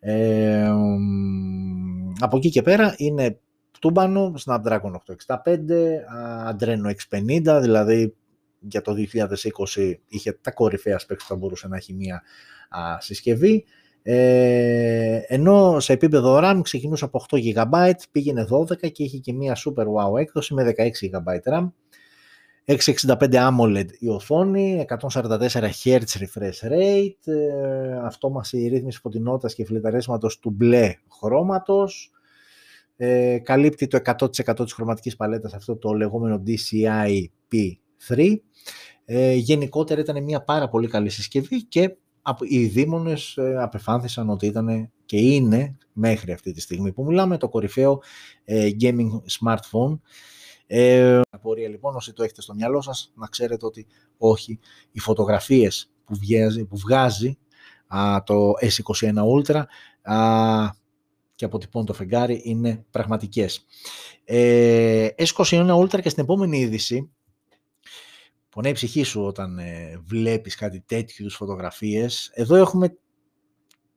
Ε, από εκεί και πέρα είναι τούμπανο, Snapdragon 865, Adreno X50, δηλαδή για το 2020 είχε τα κορυφαία specs που θα μπορούσε να έχει μία συσκευή. Ε, ενώ σε επίπεδο RAM ξεκινούσε από 8 GB, πήγαινε 12 και είχε και μία super wow έκδοση με 16 GB RAM. 665 AMOLED η οθόνη, 144 Hz refresh rate, ε, αυτόμαση ρύθμιση φωτεινότητας και φιλεταρέσματος του μπλε χρώματος, ε, καλύπτει το 100% της χρωματικής παλέτας αυτό το λεγόμενο DCI P3, Ε, γενικότερα ήταν μια πάρα πολύ καλή συσκευή και οι δήμονες ε, απεφάνθησαν ότι ήταν και είναι μέχρι αυτή τη στιγμή που μιλάμε το κορυφαίο ε, gaming smartphone. Ε, απορία λοιπόν όσοι το έχετε στο μυαλό σας να ξέρετε ότι όχι οι φωτογραφίες που βγάζει, που βγάζει α, το S21 Ultra α, και αποτυπώνει το φεγγάρι είναι πραγματικές. Ε, S21 Ultra και στην επόμενη είδηση πονάει η ψυχή σου όταν ε, βλέπεις κάτι τέτοιου φωτογραφίες. Εδώ έχουμε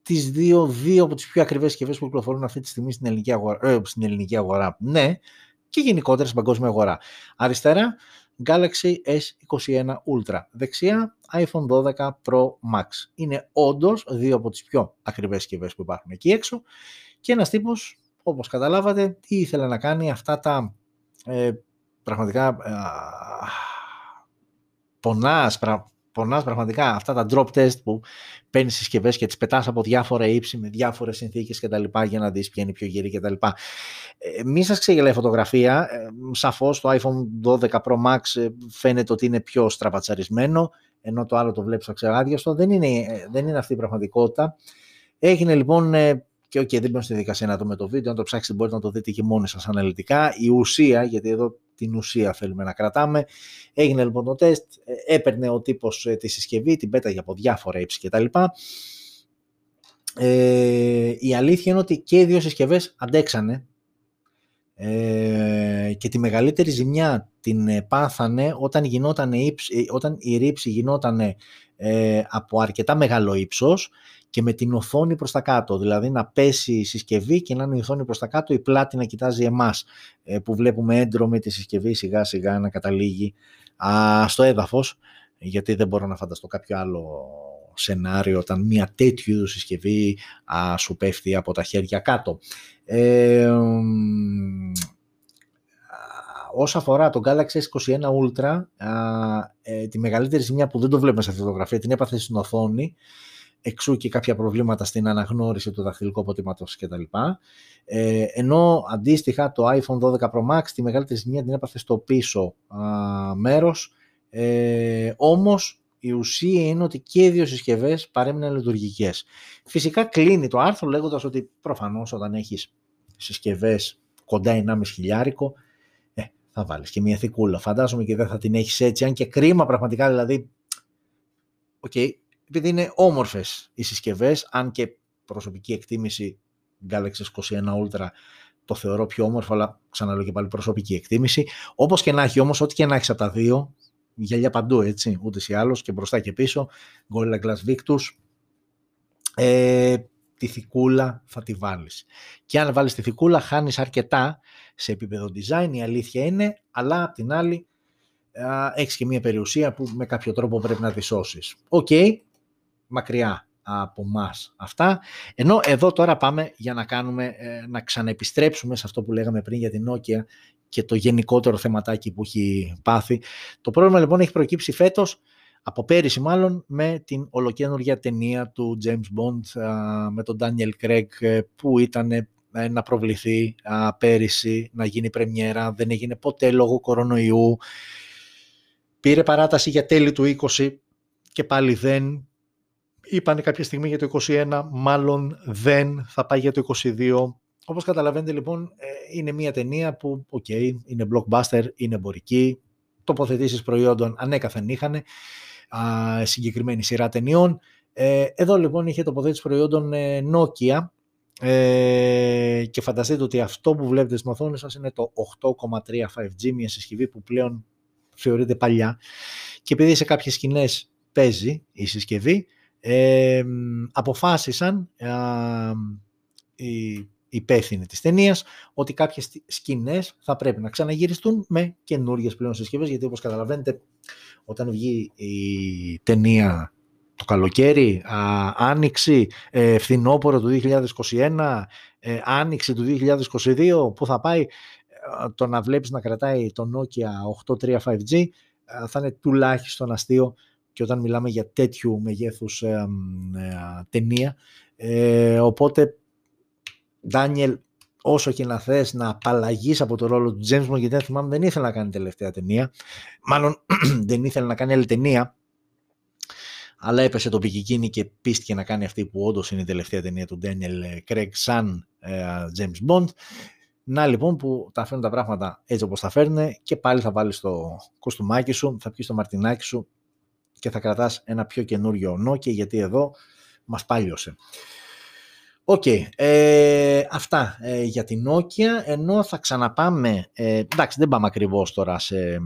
τις δύο, δύο από τις πιο ακριβές συσκευές που κυκλοφορούν αυτή τη στιγμή στην ελληνική αγορά. Ε, στην ελληνική αγορά. Ναι, και γενικότερα στην παγκόσμια αγορά. Αριστερά, Galaxy S21 Ultra. Δεξιά, iPhone 12 Pro Max. Είναι όντως δύο από τις πιο ακριβές συσκευές που υπάρχουν εκεί έξω και ένας τύπος, όπως καταλάβατε, τι ήθελε να κάνει αυτά τα ε, πραγματικά ε, πονάς, πονάς πραγματικά αυτά τα drop test που παίρνεις συσκευές και τις πετάς από διάφορα ύψη με διάφορες συνθήκες και τα λοιπά για να δεις ποια είναι πιο γύρι και τα λοιπά. Ε, μη σας ξεγελάει η φωτογραφία, ε, σαφώς το iPhone 12 Pro Max ε, φαίνεται ότι είναι πιο στραπατσαρισμένο, ενώ το άλλο το βλέπεις αξιαγάδιαστο, δεν είναι, ε, δεν είναι αυτή η πραγματικότητα. Έγινε λοιπόν και okay, δεν μπαίνω στη δικασία να δούμε το βίντεο, αν το ψάξετε μπορείτε να το δείτε και μόνοι σας αναλυτικά. Η ουσία, γιατί εδώ την ουσία θέλουμε να κρατάμε, έγινε λοιπόν το τεστ, ε, έπαιρνε ο τύπος ε, τη συσκευή, την πέταγε από διάφορα ύψη κτλ. Ε, η αλήθεια είναι ότι και οι δύο συσκευές αντέξανε ε, και τη μεγαλύτερη ζημιά την πάθανε όταν, γινόταν, όταν η ρήψη γινόταν ε, από αρκετά μεγάλο ύψος και με την οθόνη προς τα κάτω, δηλαδή να πέσει η συσκευή και να είναι η οθόνη προς τα κάτω, η πλάτη να κοιτάζει εμάς, ε, που βλέπουμε έντρομη τη συσκευή σιγά σιγά να καταλήγει α, στο έδαφος, γιατί δεν μπορώ να φανταστώ κάποιο άλλο σενάριο όταν μια τέτοιου είδους συσκευή α, σου πέφτει από τα χέρια κάτω. Ε, Όσο αφορά το Galaxy S21 Ultra, ε, τη μεγαλύτερη ζημιά που δεν το βλέπουμε σε αυτή τη φωτογραφία την έπαθε στην οθόνη, εξού και κάποια προβλήματα στην αναγνώριση του δαχτυλικού αποτύπματος κτλ. Ε, ενώ αντίστοιχα το iPhone 12 Pro Max τη μεγαλύτερη ζημιά την έπαθε στο πίσω α, μέρος, ε, όμως η ουσία είναι ότι και οι δύο συσκευές παρέμειναν λειτουργικές. Φυσικά κλείνει το άρθρο λέγοντας ότι προφανώς όταν έχεις συσκευές κοντά 1,5 χιλιάρικο, ε, θα βάλεις και μια θηκούλα. Φαντάζομαι και δεν θα την έχεις έτσι, αν και κρίμα πραγματικά δηλαδή, OK, okay, επειδή είναι όμορφες οι συσκευές, αν και προσωπική εκτίμηση Galaxy S21 Ultra το θεωρώ πιο όμορφο, αλλά ξαναλέω και πάλι προσωπική εκτίμηση. Όπως και να έχει όμως, ό,τι και να έχει από τα δύο, γυαλιά παντού έτσι, ούτως ή άλλως και μπροστά και πίσω, Gorilla Glass Victus, ε, τη θηκούλα θα τη βάλεις. Και αν βάλεις τη θηκούλα χάνεις αρκετά σε επίπεδο design, η αλήθεια είναι, αλλά απ' την άλλη έχεις και μια περιουσία που με κάποιο τρόπο πρέπει να τη σώσεις. OK, okay, μακριά από μας αυτά. Ενώ εδώ τώρα πάμε για να κάνουμε, ε, να ξαναεπιστρέψουμε σε αυτό που λέγαμε πριν για την Nokia και το γενικότερο θεματάκι που έχει πάθει. Το πρόβλημα λοιπόν έχει προκύψει φέτος, από πέρυσι μάλλον, με την ολοκένουργια ταινία του James Bond με τον Daniel Craig ε, που ήταν ε, να προβληθεί πέρυσι, να γίνει πρεμιέρα, δεν έγινε ποτέ λόγω κορονοϊού. Πήρε παράταση για τέλη του 20 και πάλι δεν είπανε κάποια στιγμή για το 21, μάλλον δεν θα πάει για το 22. Όπως καταλαβαίνετε λοιπόν ε, είναι μια ταινία που okay, είναι blockbuster, είναι εμπορική, τοποθετήσεις προϊόντων ανέκαθεν είχαν, συγκεκριμένη σειρά ταινιών. Ε, εδώ λοιπόν είχε τοποθέτηση προϊόντων ε, Nokia και φανταστείτε ότι αυτό που βλέπετε στην οθόνη σας είναι το 8,3 5G, μια συσκευή που πλέον θεωρείται παλιά και επειδή σε κάποιες σκηνές παίζει η συσκευή, ε, αποφάσισαν ε, οι υπεύθυνοι της ταινίας ότι κάποιες σκηνές θα πρέπει να ξαναγυριστούν με καινούργιες πλέον συσκευές γιατί όπως καταλαβαίνετε όταν βγει η ταινία το καλοκαίρι, α, άνοιξη, ε, φθινόπωρο του 2021, ε, άνοιξη του 2022, που θα πάει ε, το να βλέπεις να κρατάει το Nokia 8.3 5G, θα είναι τουλάχιστον αστείο και όταν μιλάμε για τέτοιου μεγέθους ε, ε, ταινία. Ε, οπότε, Ντάνιελ, όσο και να θες να απαλλαγείς από το ρόλο του James Bond, γιατί δεν θυμάμαι δεν ήθελε να κάνει τελευταία ταινία. Μάλλον δεν ήθελε να κάνει άλλη ταινία, αλλά έπεσε το πικικίνη και πίστηκε να κάνει αυτή που όντως είναι η τελευταία ταινία του Daniel Craig σαν ε, James Bond. Να λοιπόν που τα φέρνουν τα πράγματα έτσι όπως τα φέρνουν και πάλι θα βάλεις το κοστουμάκι σου, θα πιεις το μαρτινάκι σου και θα κρατάς ένα πιο καινούριο Nokia γιατί εδώ μας πάλιωσε. Οκ, ε, αυτά ε, για την Nokia, ενώ θα ξαναπάμε, ε, εντάξει δεν πάμε ακριβώς τώρα σε,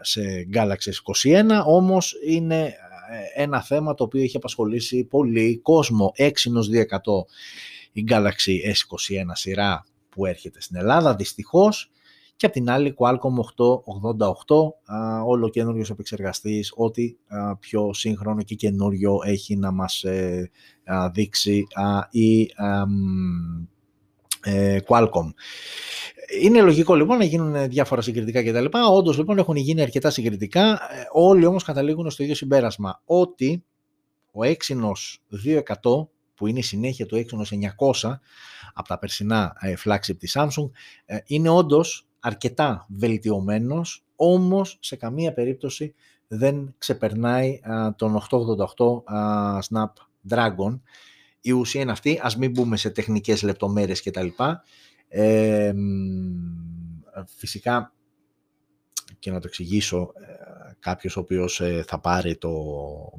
σε Galaxy S21, όμως είναι ένα θέμα το οποίο έχει απασχολήσει πολύ κόσμο, Exynos 200 η Galaxy S21 σειρά που έρχεται στην Ελλάδα, δυστυχώς, και από την άλλη Qualcomm 888, όλο καινούριος επεξεργαστής, ό,τι πιο σύγχρονο και καινούριο έχει να μας ε, δείξει η ε, Qualcomm. Είναι λογικό λοιπόν να γίνουν διάφορα συγκριτικά κτλ. Όντως λοιπόν έχουν γίνει αρκετά συγκριτικά. Ε, όλοι όμως καταλήγουν στο ίδιο συμπέρασμα ότι ο Exynos 2100 που είναι η συνέχεια του Exynos 900 από τα περσινά flagship της Samsung είναι όντως αρκετά βελτιωμένος, όμως σε καμία περίπτωση δεν ξεπερνάει τον 888 Snapdragon. Η ουσία είναι αυτή, ας μην μπούμε σε τεχνικές λεπτομέρειες κτλ. Ε, φυσικά, και να το εξηγήσω, ε, κάποιος ο οποίος ε, θα πάρει το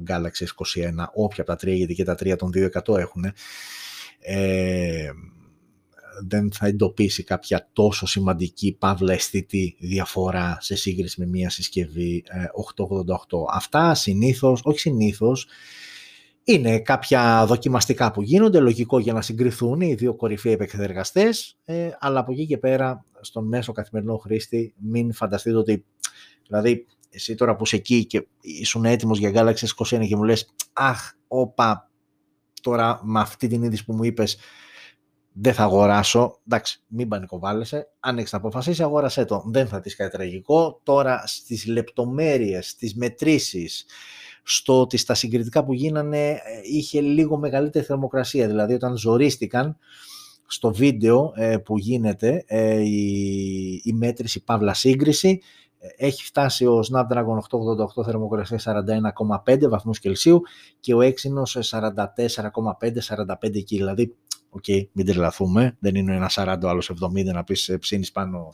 Galaxy S21, όποια από τα τρία, γιατί και τα τρία των 200 έχουν, ε, δεν θα εντοπίσει κάποια τόσο σημαντική παύλα αισθητή διαφορά σε σύγκριση με μια συσκευή 888. Ε, Αυτά συνήθως, όχι συνήθως, είναι κάποια δοκιμαστικά που γίνονται, λογικό για να συγκριθούν οι δύο κορυφαίοι επεξεργαστές, ε, αλλά από εκεί και πέρα στον μέσο καθημερινό χρήστη μην φανταστείτε ότι, δηλαδή εσύ τώρα που είσαι εκεί και ήσουν έτοιμος για Galaxy S21 και μου λες αχ, όπα, τώρα με αυτή την είδηση που μου είπες δεν θα αγοράσω. Εντάξει, μην πανικοβάλλεσαι. Αν έχεις να αποφασίσει, αγόρασέ το. Δεν θα τη κάτι τραγικό. Τώρα στις λεπτομέρειες, στις μετρήσεις, στο ότι στα συγκριτικά που γίνανε ε, είχε λίγο μεγαλύτερη θερμοκρασία. Δηλαδή, όταν ζορίστηκαν στο βίντεο ε, που γίνεται ε, η, η μέτρηση παύλα σύγκριση, έχει φτάσει ο Snapdragon 888 θερμοκρασία 41,5 βαθμούς Κελσίου και ο Exynos 44,5-45 εκεί. Δηλαδή OK, okay, μην τρελαθούμε. Δεν είναι ένα 40, άλλος 70 να πεις ε, ψήνεις πάνω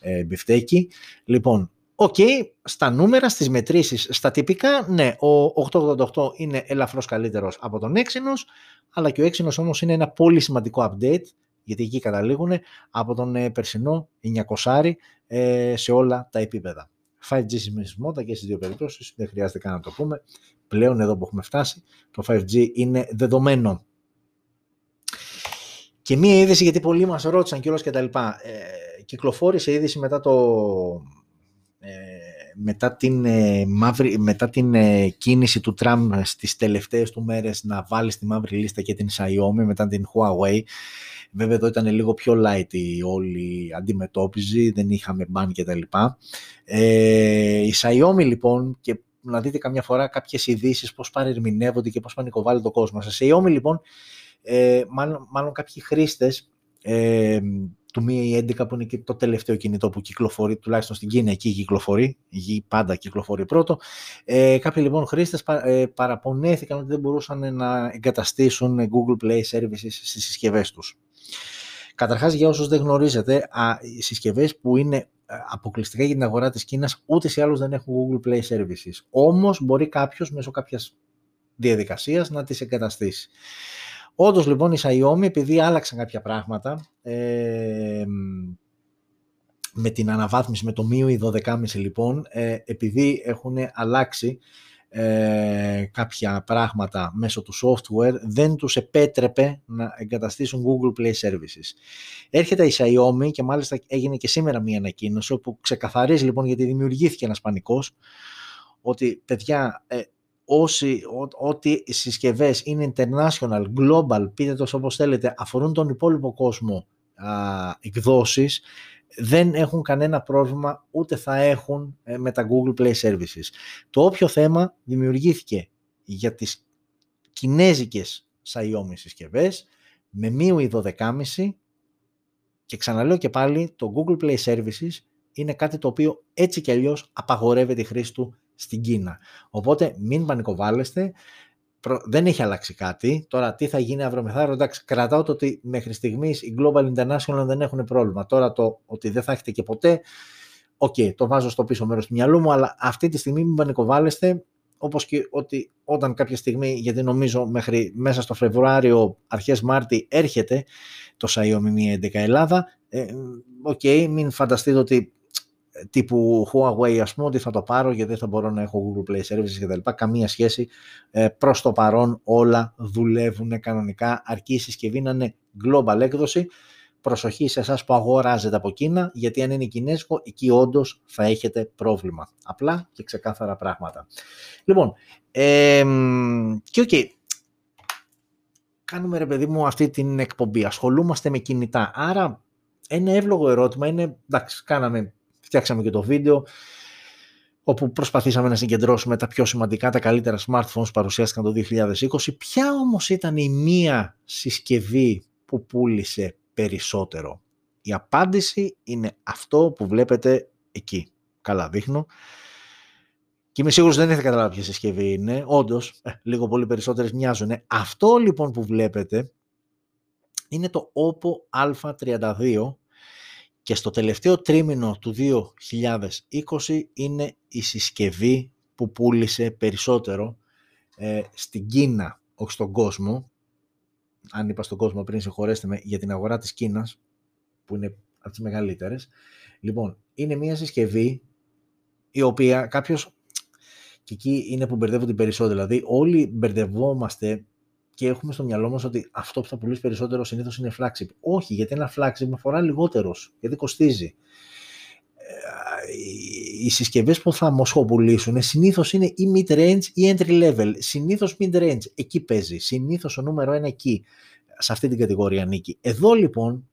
ε, μπιφτέκι. Λοιπόν, OK, okay, στα νούμερα, στις μετρήσεις, στα τυπικά, ναι, ο 888 είναι ελαφρώς καλύτερος από τον Exynos, αλλά και ο Exynos όμως είναι ένα πολύ σημαντικό update, γιατί εκεί καταλήγουν από τον ε, περσινό 900 ε, σε όλα τα επίπεδα. 5G συμμεσιμότητα και στις δύο περιπτώσεις, δεν χρειάζεται καν να το πούμε. Πλέον εδώ που έχουμε φτάσει, το 5G είναι δεδομένο. Και μία είδηση, γιατί πολλοί μας ρώτησαν κιόλας και τα λοιπά, ε, κυκλοφόρησε είδηση μετά, το, ε, μετά την, ε, μαύρη, μετά την ε, κίνηση του Τραμπ στις τελευταίες του μέρες να βάλει στη μαύρη λίστα και την Xiaomi μετά την Huawei. Βέβαια εδώ ήταν λίγο πιο light η όλη αντιμετώπιση, δεν είχαμε μπαν και τα λοιπά. Ε, η Xiaomi λοιπόν, και να δείτε καμιά φορά κάποιες ειδήσεις πώς παρερμηνεύονται και πώς πανικοβάλλει το κόσμο. Σε Xiaomi λοιπόν ε, μάλλον, μάλλον κάποιοι χρήστες ε, του Mi 11 που είναι και το τελευταίο κινητό που κυκλοφορεί, τουλάχιστον στην Κίνα εκεί κυκλοφορεί, η πάντα κυκλοφορεί πρώτο. Ε, κάποιοι λοιπόν χρήστες ε, παραπονέθηκαν ότι δεν μπορούσαν να εγκαταστήσουν Google Play Services στις συσκευές τους. Καταρχάς για όσους δεν γνωρίζετε, α, οι συσκευές που είναι ε, αποκλειστικά για την αγορά της Κίνας ούτε σε άλλους δεν έχουν Google Play Services. Όμως μπορεί κάποιος μέσω κάποιας διαδικασίας να τις εγκαταστήσει. Όντως λοιπόν η Xiaomi επειδή άλλαξαν κάποια πράγματα ε, με την αναβάθμιση με το MIUI 12,5 λοιπόν ε, επειδή έχουν αλλάξει ε, κάποια πράγματα μέσω του software δεν τους επέτρεπε να εγκαταστήσουν Google Play Services. Έρχεται η Xiaomi και μάλιστα έγινε και σήμερα μια ανακοίνωση όπου ξεκαθαρίζει λοιπόν γιατί δημιουργήθηκε ένας πανικός ότι παιδιά ε, όσοι, ό,τι οι συσκευές είναι international, global, πείτε το όπως θέλετε, αφορούν τον υπόλοιπο κόσμο α, εκδόσεις, δεν έχουν κανένα πρόβλημα, ούτε θα έχουν ε, με τα Google Play Services. Το όποιο θέμα δημιουργήθηκε για τις κινέζικες Xiaomi συσκευές, με MIUI 12,5 Και ξαναλέω και πάλι, το Google Play Services είναι κάτι το οποίο έτσι κι αλλιώς απαγορεύεται η χρήση του στην Κίνα. Οπότε μην πανικοβάλλεστε, δεν έχει αλλάξει κάτι. Τώρα τι θα γίνει αύριο μεθαύριο, εντάξει, κρατάω το ότι μέχρι στιγμής οι Global International δεν έχουν πρόβλημα. Τώρα το ότι δεν θα έχετε και ποτέ, OK, okay, το βάζω στο πίσω μέρος του μυαλού μου, αλλά αυτή τη στιγμή μην πανικοβάλλεστε, όπως και ότι όταν κάποια στιγμή, γιατί νομίζω μέχρι μέσα στο Φεβρουάριο, αρχές Μάρτη έρχεται το Xiaomi Mi 11 Ελλάδα, ε, okay, μην φανταστείτε ότι τύπου Huawei ας πούμε ότι θα το πάρω γιατί δεν θα μπορώ να έχω Google Play Services και τα λοιπά. Καμία σχέση. Ε, προς το παρόν όλα δουλεύουν κανονικά αρκεί η συσκευή να είναι global έκδοση. Προσοχή σε εσάς που αγοράζετε από Κίνα γιατί αν είναι κινέζικο εκεί όντως θα έχετε πρόβλημα. Απλά και ξεκάθαρα πράγματα. Λοιπόν, ε, και okay, κάνουμε ρε παιδί μου αυτή την εκπομπή, ασχολούμαστε με κινητά. Άρα ένα εύλογο ερώτημα είναι, εντάξει, κάναμε φτιάξαμε και το βίντεο όπου προσπαθήσαμε να συγκεντρώσουμε τα πιο σημαντικά, τα καλύτερα smartphones που παρουσιάστηκαν το 2020. Ποια όμως ήταν η μία συσκευή που πούλησε περισσότερο; Η απάντηση είναι αυτό που βλέπετε εκεί. Καλά δείχνω. Και είμαι σίγουρος δεν έχετε καταλάβει ποια συσκευή είναι. Όντως, ε, λίγο πολύ περισσότερες μοιάζουν. Αυτό λοιπόν που βλέπετε είναι το Oppo A32 και στο τελευταίο τρίμηνο του 2020 είναι η συσκευή που πούλησε περισσότερο ε, στην Κίνα, όχι στον κόσμο. Αν είπα στον κόσμο πριν, συγχωρέστε με, για την αγορά της Κίνας, που είναι από τις μεγαλύτερες. Λοιπόν, είναι μια συσκευή η οποία κάποιος, και εκεί είναι που μπερδεύονται περισσότερο, δηλαδή όλοι μπερδευόμαστε και έχουμε στο μυαλό μας ότι αυτό που θα πουλήσει περισσότερο συνήθως είναι flagship. Όχι, γιατί ένα flagship με αφορά λιγότερος, γιατί κοστίζει. Ε, οι συσκευές που θα μοσχοπουλήσουν συνήθως είναι ή mid-range ή entry-level. Συνήθως mid-range, εκεί παίζει. Συνήθως ο νούμερο ένα εκεί, σε αυτή την κατηγορία νίκη. Εδώ λοιπόν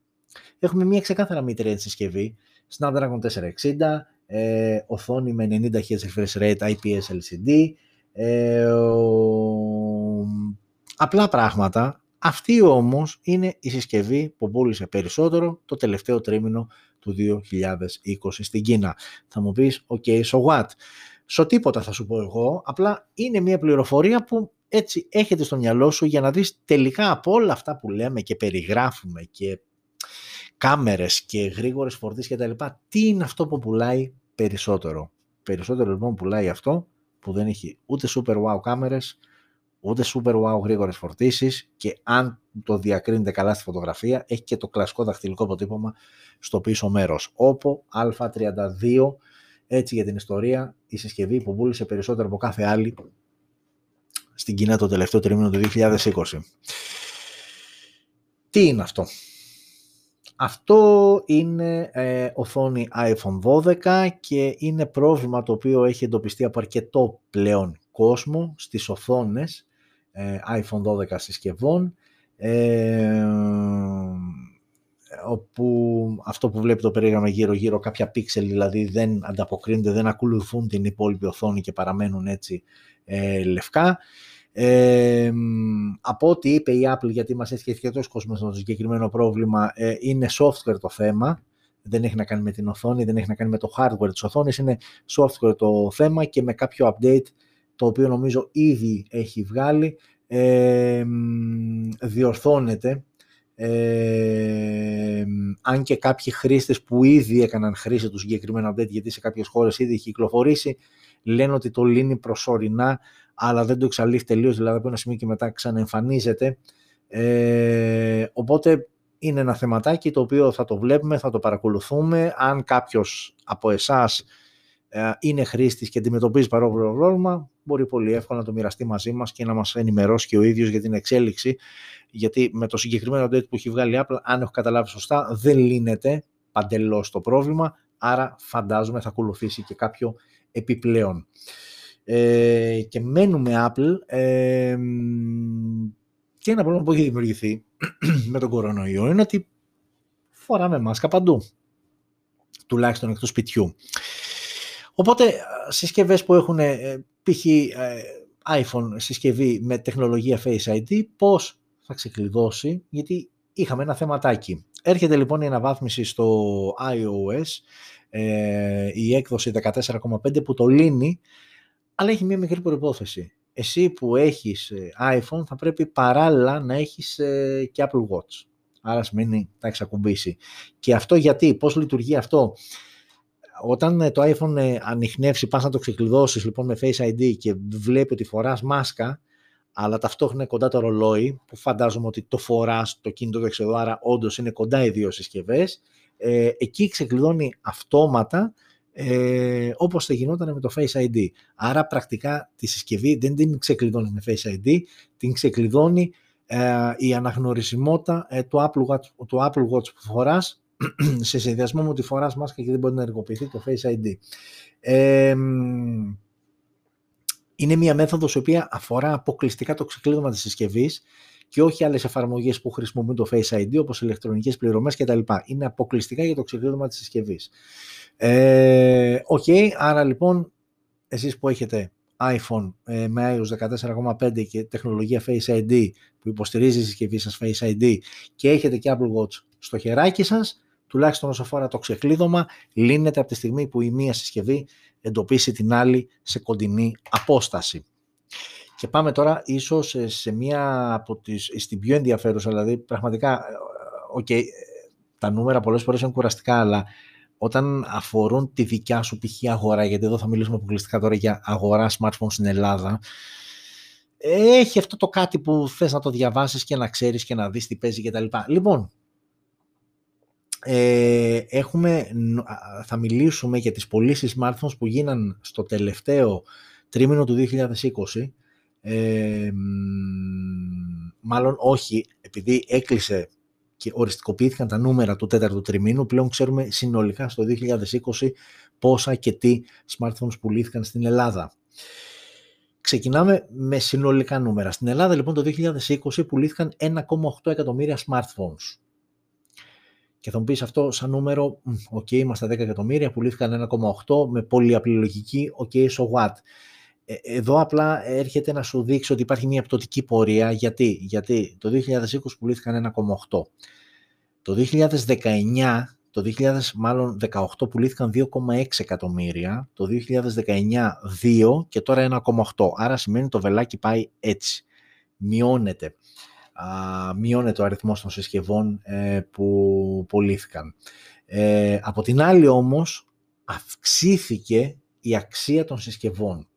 έχουμε μια ξεκάθαρα mid-range συσκευή, Snapdragon 460, ε, οθόνη με 90 Hz refresh rate IPS LCD, ε, απλά πράγματα. Αυτή όμως είναι η συσκευή που πούλησε περισσότερο το τελευταίο τρίμηνο του 2020 στην Κίνα. Θα μου πεις, ok, so what; So τίποτα θα σου πω εγώ, απλά είναι μια πληροφορία που έτσι έχετε στο μυαλό σου για να δεις τελικά από όλα αυτά που λέμε και περιγράφουμε και κάμερες και γρήγορες φορτίσεις και τα λοιπά, τι είναι αυτό που πουλάει περισσότερο. Περισσότερο λοιπόν πουλάει αυτό που δεν έχει ούτε super wow κάμερες, ούτε super wow γρήγορες φορτίσεις και αν το διακρίνετε καλά στη φωτογραφία έχει και το κλασικό δαχτυλικό αποτύπωμα στο πίσω μέρος. Oppo Α32 έτσι για την ιστορία η συσκευή που πούλησε περισσότερο από κάθε άλλη στην Κίνα το τελευταίο τρίμηνο του 2020. Τι είναι αυτό; Αυτό είναι ε, οθόνη iPhone 12 και είναι πρόβλημα το οποίο έχει εντοπιστεί από αρκετό πλέον κόσμο στις οθόνες ε, iPhone 12 συσκευών ε, όπου αυτό που βλέπει το περίγραμμα γύρω γύρω κάποια πίξελ δηλαδή δεν ανταποκρίνονται, δεν ακολουθούν την υπόλοιπη οθόνη και παραμένουν έτσι ε, λευκά. Ε, από ό,τι είπε η Apple, γιατί μας έχει και τόσο κόσμος στο συγκεκριμένο πρόβλημα, ε, είναι software το θέμα, δεν έχει να κάνει με την οθόνη, δεν έχει να κάνει με το hardware της οθόνης, είναι software το θέμα και με κάποιο update το οποίο νομίζω ήδη έχει βγάλει, ε, διορθώνεται, ε, αν και κάποιοι χρήστες που ήδη έκαναν χρήση του συγκεκριμένου update, γιατί σε κάποιες χώρες ήδη έχει κυκλοφορήσει, λένε ότι το λύνει προσωρινά, αλλά δεν το εξαλείφει τελείως, δηλαδή από ένα σημείο και μετά ξαναεμφανίζεται. Ε, οπότε είναι ένα θεματάκι το οποίο θα το βλέπουμε, θα το παρακολουθούμε. Αν κάποιος από εσάς ε, είναι χρήστης και αντιμετωπίζει παρόμοιο πρόβλημα, μπορεί πολύ εύκολα να το μοιραστεί μαζί μας και να μας ενημερώσει και ο ίδιος για την εξέλιξη. Γιατί με το συγκεκριμένο update που έχει βγάλει η Apple, αν έχω καταλάβει σωστά, δεν λύνεται παντελώς το πρόβλημα. Άρα φαντάζομαι θα ακολουθήσει και κάποιο επιπλέον. Ε, και μένουμε Apple. Ε, και ένα πρόβλημα που έχει δημιουργηθεί με τον κορονοϊό είναι ότι φοράμε μάσκα παντού. Τουλάχιστον εκτός σπιτιού. Οπότε συσκευές που έχουν ε, π.χ. Ε, iPhone συσκευή με τεχνολογία Face ID, πώς θα ξεκλειδώσει, γιατί είχαμε ένα θεματάκι. Έρχεται λοιπόν η αναβάθμιση στο iOS, ε, η έκδοση 14,5 που το λύνει, αλλά έχει μια μικρή προϋπόθεση. Εσύ που έχεις ε, iPhone θα πρέπει παράλληλα να έχεις ε, και Apple Watch. Άρα σημαίνει θα έχει ακουμπήσει. Και αυτό γιατί, πώς λειτουργεί αυτό; Όταν ε, το iPhone ανοιχνεύσει, πας να το ξεκλειδώσεις λοιπόν με Face ID και βλέπει ότι φοράς μάσκα, αλλά ταυτόχρονα κοντά το ρολόι, που φαντάζομαι ότι το φοράς το κινητό δεξιό, άρα όντως είναι κοντά οι δύο συσκευές, ε, εκεί ξεκλειδώνει αυτόματα ε, όπως θα γινόταν με το Face ID. Άρα πρακτικά τη συσκευή δεν την ξεκλειδώνει με Face ID, την ξεκλειδώνει ε, η αναγνωρισιμότητα ε, του, Apple Watch, του Apple Watch που φοράς σε συνδυασμό με ότι φοράς μάσκα και δεν μπορεί να ενεργοποιηθεί το Face ID. Ε, είναι μια μέθοδος η οποία αφορά αποκλειστικά το ξεκλείδωμα της συσκευής και όχι άλλες εφαρμογές που χρησιμοποιούν το Face ID όπως ηλεκτρονικές πληρωμές κτλ. Είναι αποκλειστικά για το ξεκλείδωμα της συσκευής. Ε, okay, άρα λοιπόν εσείς που έχετε iPhone ε, με iOS 14.5 και τεχνολογία Face ID που υποστηρίζει η συσκευή σας Face ID και έχετε και Apple Watch στο χεράκι σας, τουλάχιστον όσο αφορά το ξεκλείδωμα, λύνεται από τη στιγμή που η μία συσκευή εντοπίσει την άλλη σε κοντινή απόσταση. Και πάμε τώρα ίσως σε μία από τις, στην πιο ενδιαφέρουσα, δηλαδή πραγματικά, okay, ε, τα νούμερα πολλές φορές είναι κουραστικά, αλλά όταν αφορούν τη δικιά σου π.χ. αγορά, γιατί εδώ θα μιλήσουμε αποκλειστικά τώρα για αγορά smartphone στην Ελλάδα, έχει αυτό το κάτι που θες να το διαβάσεις και να ξέρεις και να δεις τι παίζει κτλ. Λοιπόν, ε, έχουμε, θα μιλήσουμε για τις πωλήσεις smartphones που γίναν στο τελευταίο τρίμηνο του 2020. Ε, μάλλον όχι, επειδή έκλεισε και οριστικοποιήθηκαν τα νούμερα του τέταρτου τριμήνου, πλέον ξέρουμε συνολικά στο 2020 πόσα και τι smartphones πουλήθηκαν στην Ελλάδα. Ξεκινάμε με συνολικά νούμερα. Στην Ελλάδα λοιπόν το 2020 πουλήθηκαν 1,8 εκατομμύρια smartphones. Και θα μου πεις αυτό σαν νούμερο, okay, είμαστε 10 εκατομμύρια, πουλήθηκαν 1,8 με πολύ απλή λογική, okay, so what. Ε, εδώ απλά έρχεται να σου δείξει ότι υπάρχει μια πτωτική πορεία. Γιατί, Γιατί το 2020 πουλήθηκαν 1,8. Το 2019, το 2018 πουλήθηκαν 2,6 εκατομμύρια, το 2019 2 και τώρα 1,8. Άρα σημαίνει το βελάκι πάει έτσι. Μειώνεται. Α, μειώνεται ο αριθμός των συσκευών ε, που πουλήθηκαν. Ε, από την άλλη όμως αυξήθηκε η αξία των συσκευών.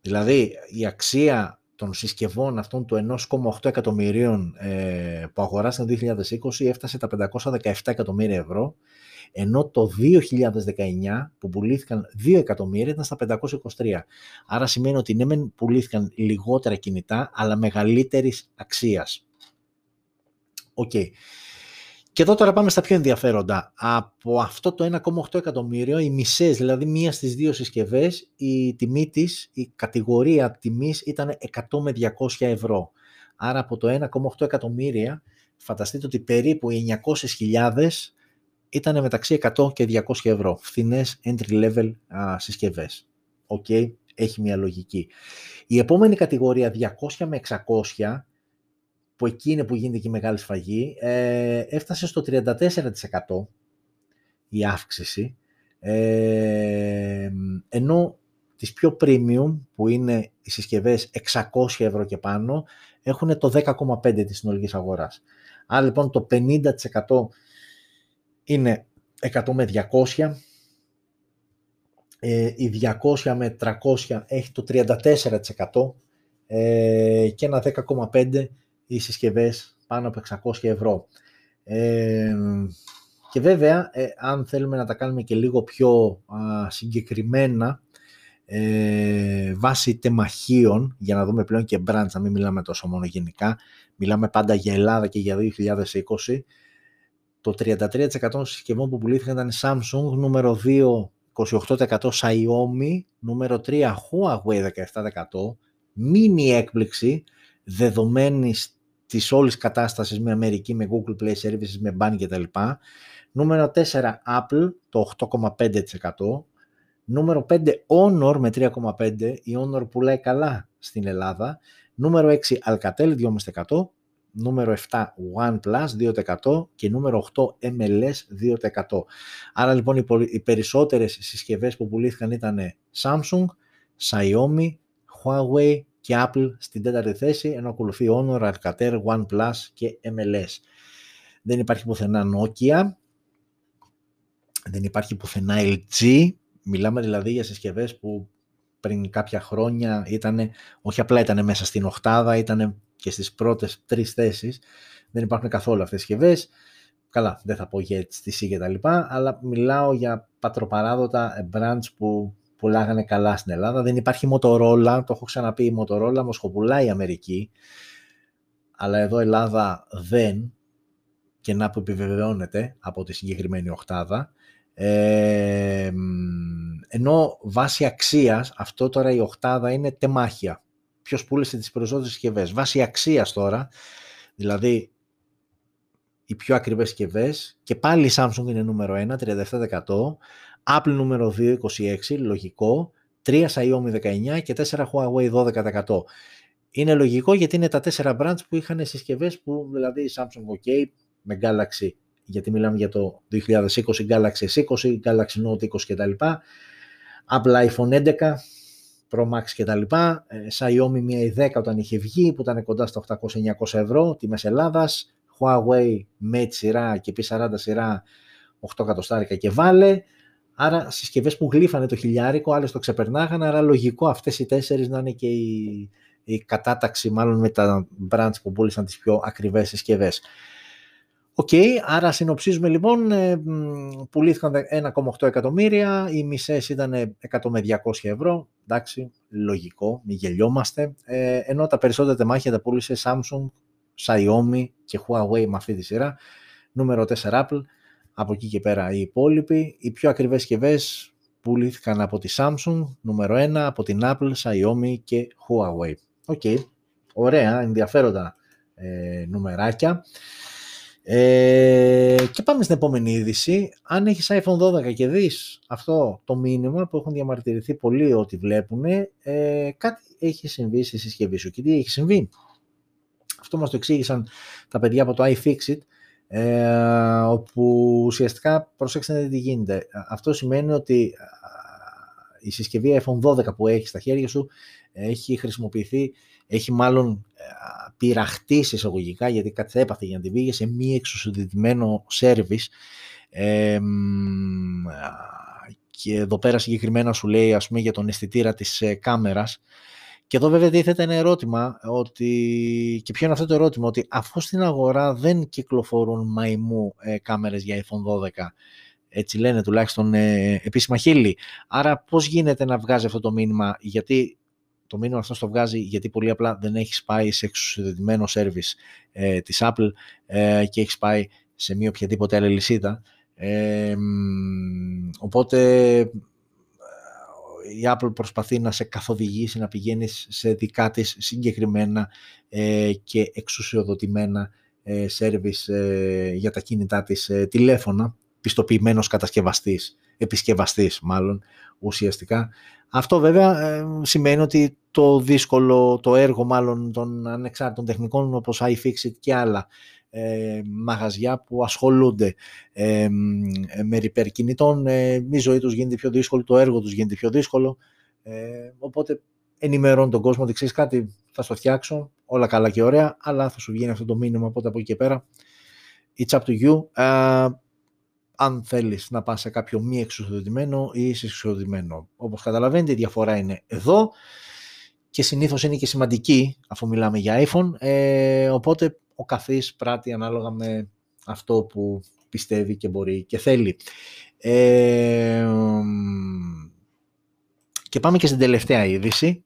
Δηλαδή η αξία των συσκευών αυτών του 1,8 εκατομμυρίων ε, που αγοράσαν το 2020 έφτασε τα 517 εκατομμύρια ευρώ, ενώ το 2019 που πουλήθηκαν 2 εκατομμύρια ήταν στα 523. Άρα σημαίνει ότι ναι μεν πουλήθηκαν λιγότερα κινητά, αλλά μεγαλύτερης αξίας. Okay. Και εδώ τώρα πάμε στα πιο ενδιαφέροντα. Από αυτό το 1,8 εκατομμύριο, οι μισές, δηλαδή μία στις δύο συσκευές, η τιμή της, η κατηγορία τιμής ήταν 100 με 200 ευρώ. Άρα από το 1,8 εκατομμύρια, φανταστείτε ότι περίπου οι 900.000 ήταν μεταξύ 100 και 200 ευρώ. Φθηνές entry level α, συσκευές. Okay, έχει μια λογική. Η επόμενη κατηγορία 200 με 600 που εκεί είναι που γίνεται και η μεγάλη σφαγή, ε, έφτασε στο 34% η αύξηση, ε, ενώ τις πιο premium, που είναι οι συσκευές 600 ευρώ και πάνω, έχουν το 10,5% της συνολικής αγοράς. Άρα λοιπόν το 50% είναι 100 με 200, ε, οι 200 με 300 έχει το 34% ε, και ένα 10,5% οι συσκευές πάνω από 600 ευρώ. Ε, και βέβαια, ε, αν θέλουμε να τα κάνουμε και λίγο πιο συγκεκριμένα, ε, βάσει τεμαχίων, για να δούμε πλέον και brands, να μην μιλάμε τόσο μόνο γενικά, μιλάμε πάντα για Ελλάδα και για 2020, το 33% των συσκευών που πουλήθηκαν ήταν Samsung, νούμερο 2 28% Xiaomi, νούμερο 3 Huawei 17%, μίνι έκπληξη δεδομένης της όλης κατάστασης με Αμερική, με Google Play Services, με Ban κτλ. Νούμερο 4 Apple, το 8,5%. Νούμερο 5 Honor με 3,5%. Η Honor πουλάει καλά στην Ελλάδα. Νούμερο 6 Alcatel 2,5%. Νούμερο 7 OnePlus 2% και νούμερο 8 MLS 2%. Άρα λοιπόν οι περισσότερες συσκευές που πουλήθηκαν ήταν Samsung, Xiaomi, Huawei και Apple στην τέταρτη θέση, ενώ ακολουθεί Honor, Alcatel, OnePlus και MLS. Δεν υπάρχει πουθενά Nokia, δεν υπάρχει πουθενά LG, μιλάμε δηλαδή για συσκευές που πριν κάποια χρόνια ήταν, όχι απλά ήταν μέσα στην οχτάδα, ήταν και στις πρώτες τρεις θέσεις. Δεν υπάρχουν καθόλου αυτές τις συσκευές. Καλά, δεν θα πω για HTC και τα λοιπά, αλλά μιλάω για πατροπαράδοτα brands που πουλάγανε καλά στην Ελλάδα. Δεν υπάρχει Motorola, το έχω ξαναπεί, η Motorola μοσχοπουλάει η Αμερική, αλλά εδώ Ελλάδα δεν, και να που επιβεβαιώνεται από τη συγκεκριμένη οχτάδα. Ε, ενώ βάσει αξίας, αυτό τώρα η οχτάδα είναι τεμάχια. Ποιος πούλησε τις περισσότερες συσκευές. Βάσει αξίας τώρα, δηλαδή οι πιο ακριβές συσκευές και πάλι η Samsung είναι νούμερο 1, 37%, Apple νούμερο 2, 26, λογικό, 3 Xiaomi 19 και 4 Huawei 12%. Είναι λογικό γιατί είναι τα 4 brands που είχαν συσκευές που δηλαδή η Samsung OK με Galaxy γιατί μιλάμε για το 2020 Galaxy S20, Galaxy Note 20 κτλ. Apple iPhone 11, Pro Max κτλ. Ε, Xiaomi μία η 10 όταν είχε βγει που ήταν κοντά στα 800-900 ευρώ τιμές Ελλάδας. Huawei Mate σειρά και P40 σειρά 8 εκατοστάρικα και βάλε. Άρα συσκευές που γλείφανε το χιλιάρικο, άλλες το ξεπερνάγανε, άρα λογικό αυτές οι τέσσερις να είναι και η, η κατάταξη μάλλον με τα brands που πούλησαν τις πιο ακριβές συσκευές. Okay, άρα συνοψίζουμε λοιπόν, ε, πουλήθηκαν 1,8 εκατομμύρια, οι μισές ήταν 100 με 200 ευρώ, εντάξει, λογικό, μη γελιόμαστε, ε, ενώ τα περισσότερα τεμάχια τα πούλησε Samsung, Xiaomi και Huawei με αυτή τη σειρά, νούμερο 4 Apple, από εκεί και πέρα οι υπόλοιποι, οι πιο ακριβές συσκευές πουλήθηκαν από τη Samsung, νούμερο 1, από την Apple, Xiaomi και Huawei. Okay. ωραία, ενδιαφέροντα ε, νουμεράκια. Ε, και πάμε στην επόμενη είδηση. Αν έχεις iPhone 12 και δεις αυτό το μήνυμα που έχουν διαμαρτυρηθεί πολλοί ότι βλέπουν, ε, κάτι έχει συμβεί στη συσκευή σου. Και τι έχει συμβεί. Αυτό μας το εξήγησαν τα παιδιά από το iFixit, ε, όπου ουσιαστικά προσέξτε τι γίνεται. Αυτό σημαίνει ότι η συσκευή iPhone 12 που έχεις στα χέρια σου έχει χρησιμοποιηθεί, έχει μάλλον πειραχτείς εισαγωγικά, γιατί κάτι θα έπαθε για να την πήγες σε μη εξουσιοδητημένο service. Ε, και εδώ πέρα συγκεκριμένα σου λέει ας πούμε για τον αισθητήρα της ε, κάμερας και εδώ βέβαια τίθεται ένα ερώτημα ότι, και ποιο είναι αυτό το ερώτημα ότι αφού στην αγορά δεν κυκλοφορούν μαϊμού ε, κάμερες για iPhone 12 έτσι λένε τουλάχιστον ε, επίσημα χείλη. Άρα πώς γίνεται να βγάζει αυτό το μήνυμα, γιατί το μήνυμα αυτό το βγάζει γιατί πολύ απλά δεν έχεις πάει σε εξουσιοδοτημένο service ε, της Apple ε, και έχεις πάει σε μία οποιαδήποτε άλλη λυσίδα. Ε, οπότε ε, η Apple προσπαθεί να σε καθοδηγήσει να πηγαίνεις σε δικά της συγκεκριμένα ε, και εξουσιοδοτημένα ε, service για τα κινητά της τηλέφωνα, πιστοποιημένος κατασκευαστής, επισκευαστής μάλλον ουσιαστικά. Αυτό βέβαια ε, σημαίνει ότι το δύσκολο, το έργο μάλλον των ανεξάρτητων τεχνικών όπως iFixit και άλλα ε, μαγαζιά που ασχολούνται ε, με repair κινητών, ε, η ζωή τους γίνεται πιο δύσκολη, το έργο τους γίνεται πιο δύσκολο, ε, οπότε ενημερώνει τον κόσμο ότι ξέρεις κάτι, θα στο φτιάξω, όλα καλά και ωραία, αλλά θα σου βγαίνει αυτό το μήνυμα, οπότε από εκεί και πέρα, it's up to you αν θέλεις να πας σε κάποιο μη εξουσιοδοτημένο ή εξουσιοδοτημένο. Όπως καταλαβαίνετε η διαφορά είναι εδώ και συνήθως είναι και σημαντική αφού μιλάμε για iPhone, ε, οπότε ο καθής πράττει ανάλογα με αυτό που πιστεύει και μπορεί και θέλει. Ε, και πάμε και στην τελευταία είδηση.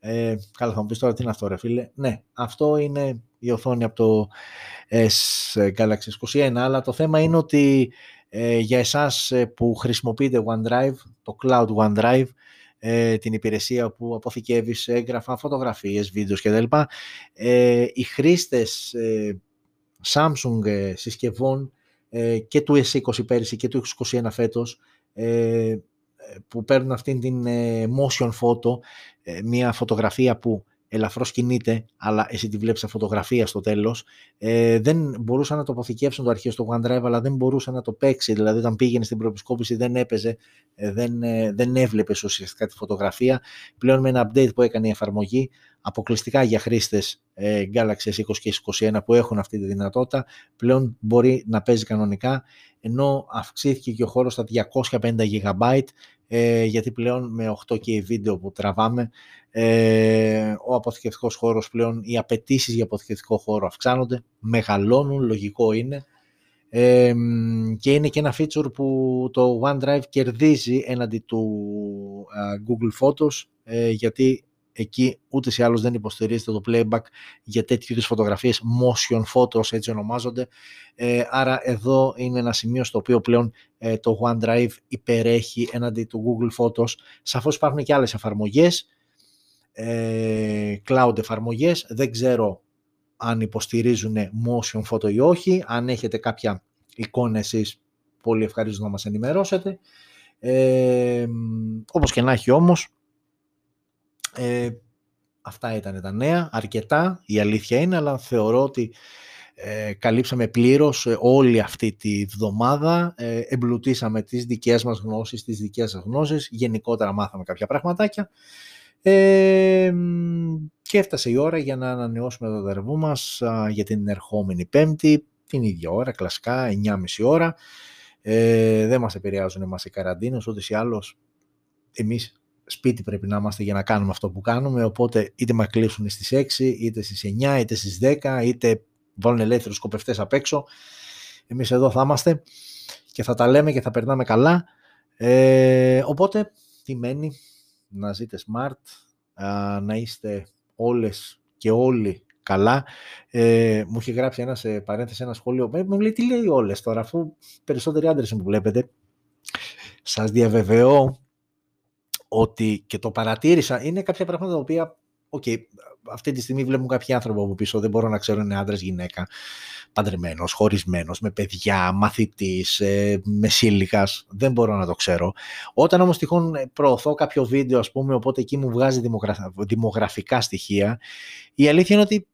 Ε, καλά, θα μου πεις τώρα τι είναι αυτό ρε φίλε. Ναι, αυτό είναι η οθόνη από το S Galaxy 21, αλλά το θέμα είναι ότι ε, για εσάς ε, που χρησιμοποιείτε OneDrive, το Cloud OneDrive, ε, την υπηρεσία που αποθηκεύεις έγγραφα, φωτογραφίες, βίντεος κτλ. Ε, οι χρήστες ε, Samsung ε, συσκευών και του S20 πέρυσι και του S21 φέτος που παίρνουν αυτήν την motion photo, μια φωτογραφία που ελαφρώς κινείται, αλλά εσύ τη βλέπεις σε φωτογραφία στο τέλος. Ε, δεν μπορούσαν να το αποθηκεύσουν το αρχείο στο OneDrive, αλλά δεν μπορούσε να το παίξει. Δηλαδή, όταν πήγαινε στην προεπισκόπηση δεν έπαιζε, ε, δεν, ε, δεν έβλεπες ουσιαστικά τη φωτογραφία. Πλέον με ένα update που έκανε η εφαρμογή, αποκλειστικά για χρήστες ε, Galaxy S20 και S21 που έχουν αυτή τη δυνατότητα, πλέον μπορεί να παίζει κανονικά, ενώ αυξήθηκε και ο χώρος στα 250 GB, ε, γιατί πλέον με 8K βίντεο που τραβάμε, ε, ο αποθηκευτικός χώρος πλέον, οι απαιτήσεις για αποθηκευτικό χώρο αυξάνονται, μεγαλώνουν, λογικό είναι, ε, και είναι και ένα feature που το OneDrive κερδίζει έναντι του Google Photos, ε, γιατί εκεί ούτε ή άλλως δεν υποστηρίζεται το playback για τέτοιου είδους φωτογραφίες, motion photos έτσι ονομάζονται. Ε, άρα εδώ είναι ένα σημείο στο οποίο πλέον ε, το OneDrive υπερέχει έναντι του Google Photos. Σαφώς υπάρχουν και άλλες εφαρμογές, ε, cloud εφαρμογές, δεν ξέρω αν υποστηρίζουν motion photo ή όχι, αν έχετε κάποια εικόνα εσείς πολύ ευχαριστώ να μας ενημερώσετε. Ε, όπως και να έχει όμως, ε, αυτά ήταν τα νέα, αρκετά η αλήθεια είναι, αλλά θεωρώ ότι ε, καλύψαμε πλήρως ε, όλη αυτή τη βδομάδα, ε, εμπλουτίσαμε τις δικές μας γνώσεις, τις δικές σας γνώσεις, γενικότερα μάθαμε κάποια πραγματάκια ε, και έφτασε η ώρα για να ανανεώσουμε το δερβού μας για την ερχόμενη πέμπτη, την ίδια ώρα, κλασικά, 9.30 ώρα. Ε, δεν μας επηρεάζουν εμάς οι καραντίνες, ούτε ή άλλως εμείς σπίτι πρέπει να είμαστε για να κάνουμε αυτό που κάνουμε, οπότε είτε μας κλείσουν στις 6, είτε στις 9, είτε στις 10, είτε βάλουν ελεύθερους σκοπευτές απ' έξω. Εμείς εδώ θα είμαστε και θα τα λέμε και θα περνάμε καλά. Ε, οπότε, τι μένει, να ζείτε smart, να είστε όλες και όλοι καλά. Ε, μου είχε γράψει ένας σε παρένθεση ένα σχόλιο, μου λέει τι λέει όλες τώρα, αφού περισσότεροι άντρες μου βλέπετε. Σας διαβεβαιώ ότι και το παρατήρησα, είναι κάποια πράγματα τα οποία, okay, αυτή τη στιγμή βλέπουν κάποιοι άνθρωποι από πίσω, δεν μπορώ να ξέρω είναι άντρας γυναίκα, παντρεμένος, χωρισμένος, με παιδιά, μαθητής, ε, μεσήλικας, δεν μπορώ να το ξέρω. Όταν όμως τυχόν προωθώ κάποιο βίντεο, ας πούμε, οπότε εκεί μου βγάζει δημογραφικά στοιχεία, η αλήθεια είναι ότι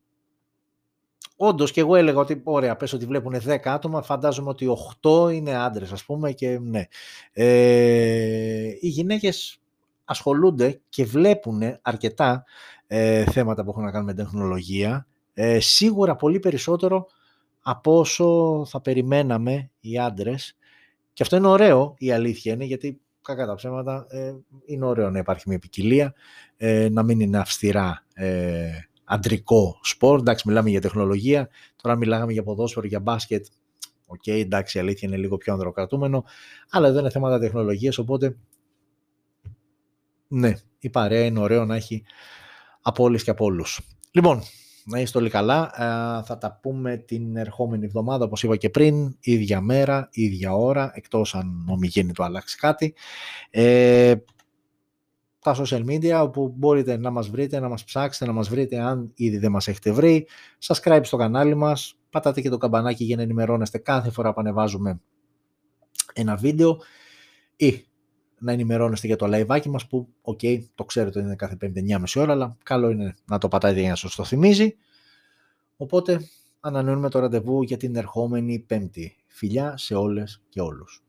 Όντως και εγώ έλεγα ότι ωραία, πες ότι βλέπουν 10 άτομα, φαντάζομαι ότι 8 είναι άντρες, ας πούμε, και ναι. Ε, οι γυναίκες ασχολούνται και βλέπουν αρκετά ε, θέματα που έχουν να κάνουν με τεχνολογία, ε, σίγουρα πολύ περισσότερο από όσο θα περιμέναμε οι άντρες. Και αυτό είναι ωραίο, η αλήθεια είναι, γιατί κακά τα ψέματα ε, είναι ωραίο να υπάρχει μια ποικιλία, ε, να μην είναι αυστηρά ε, αντρικό σπορ. Εντάξει, μιλάμε για τεχνολογία, τώρα μιλάγαμε για ποδόσφαιρο, για μπάσκετ, okay, εντάξει, η αλήθεια είναι λίγο πιο ανδροκρατούμενο, αλλά εδώ είναι θέματα τεχνολογίας, οπότε ναι, η παρέα είναι ωραίο να έχει από όλες και από όλους. Λοιπόν, να είστε όλοι καλά. Ε, θα τα πούμε την ερχόμενη εβδομάδα, όπως είπα και πριν, ίδια μέρα, ίδια ώρα, εκτός αν το αλλάξει κάτι. Ε, τα social media, όπου μπορείτε να μας βρείτε, να μας ψάξετε, να μας βρείτε αν ήδη δεν μας έχετε βρει. Subscribe στο κανάλι μας, πατάτε και το καμπανάκι για να ενημερώνεστε κάθε φορά που ανεβάζουμε ένα βίντεο ή να ενημερώνεστε για το live μας που, okay, το ξέρετε είναι κάθε 5-9 ώρα, αλλά καλό είναι να το πατάτε για να σας το θυμίζει. Οπότε ανανεώνουμε το ραντεβού για την ερχόμενη Πέμπτη. Φιλιά σε όλες και όλους.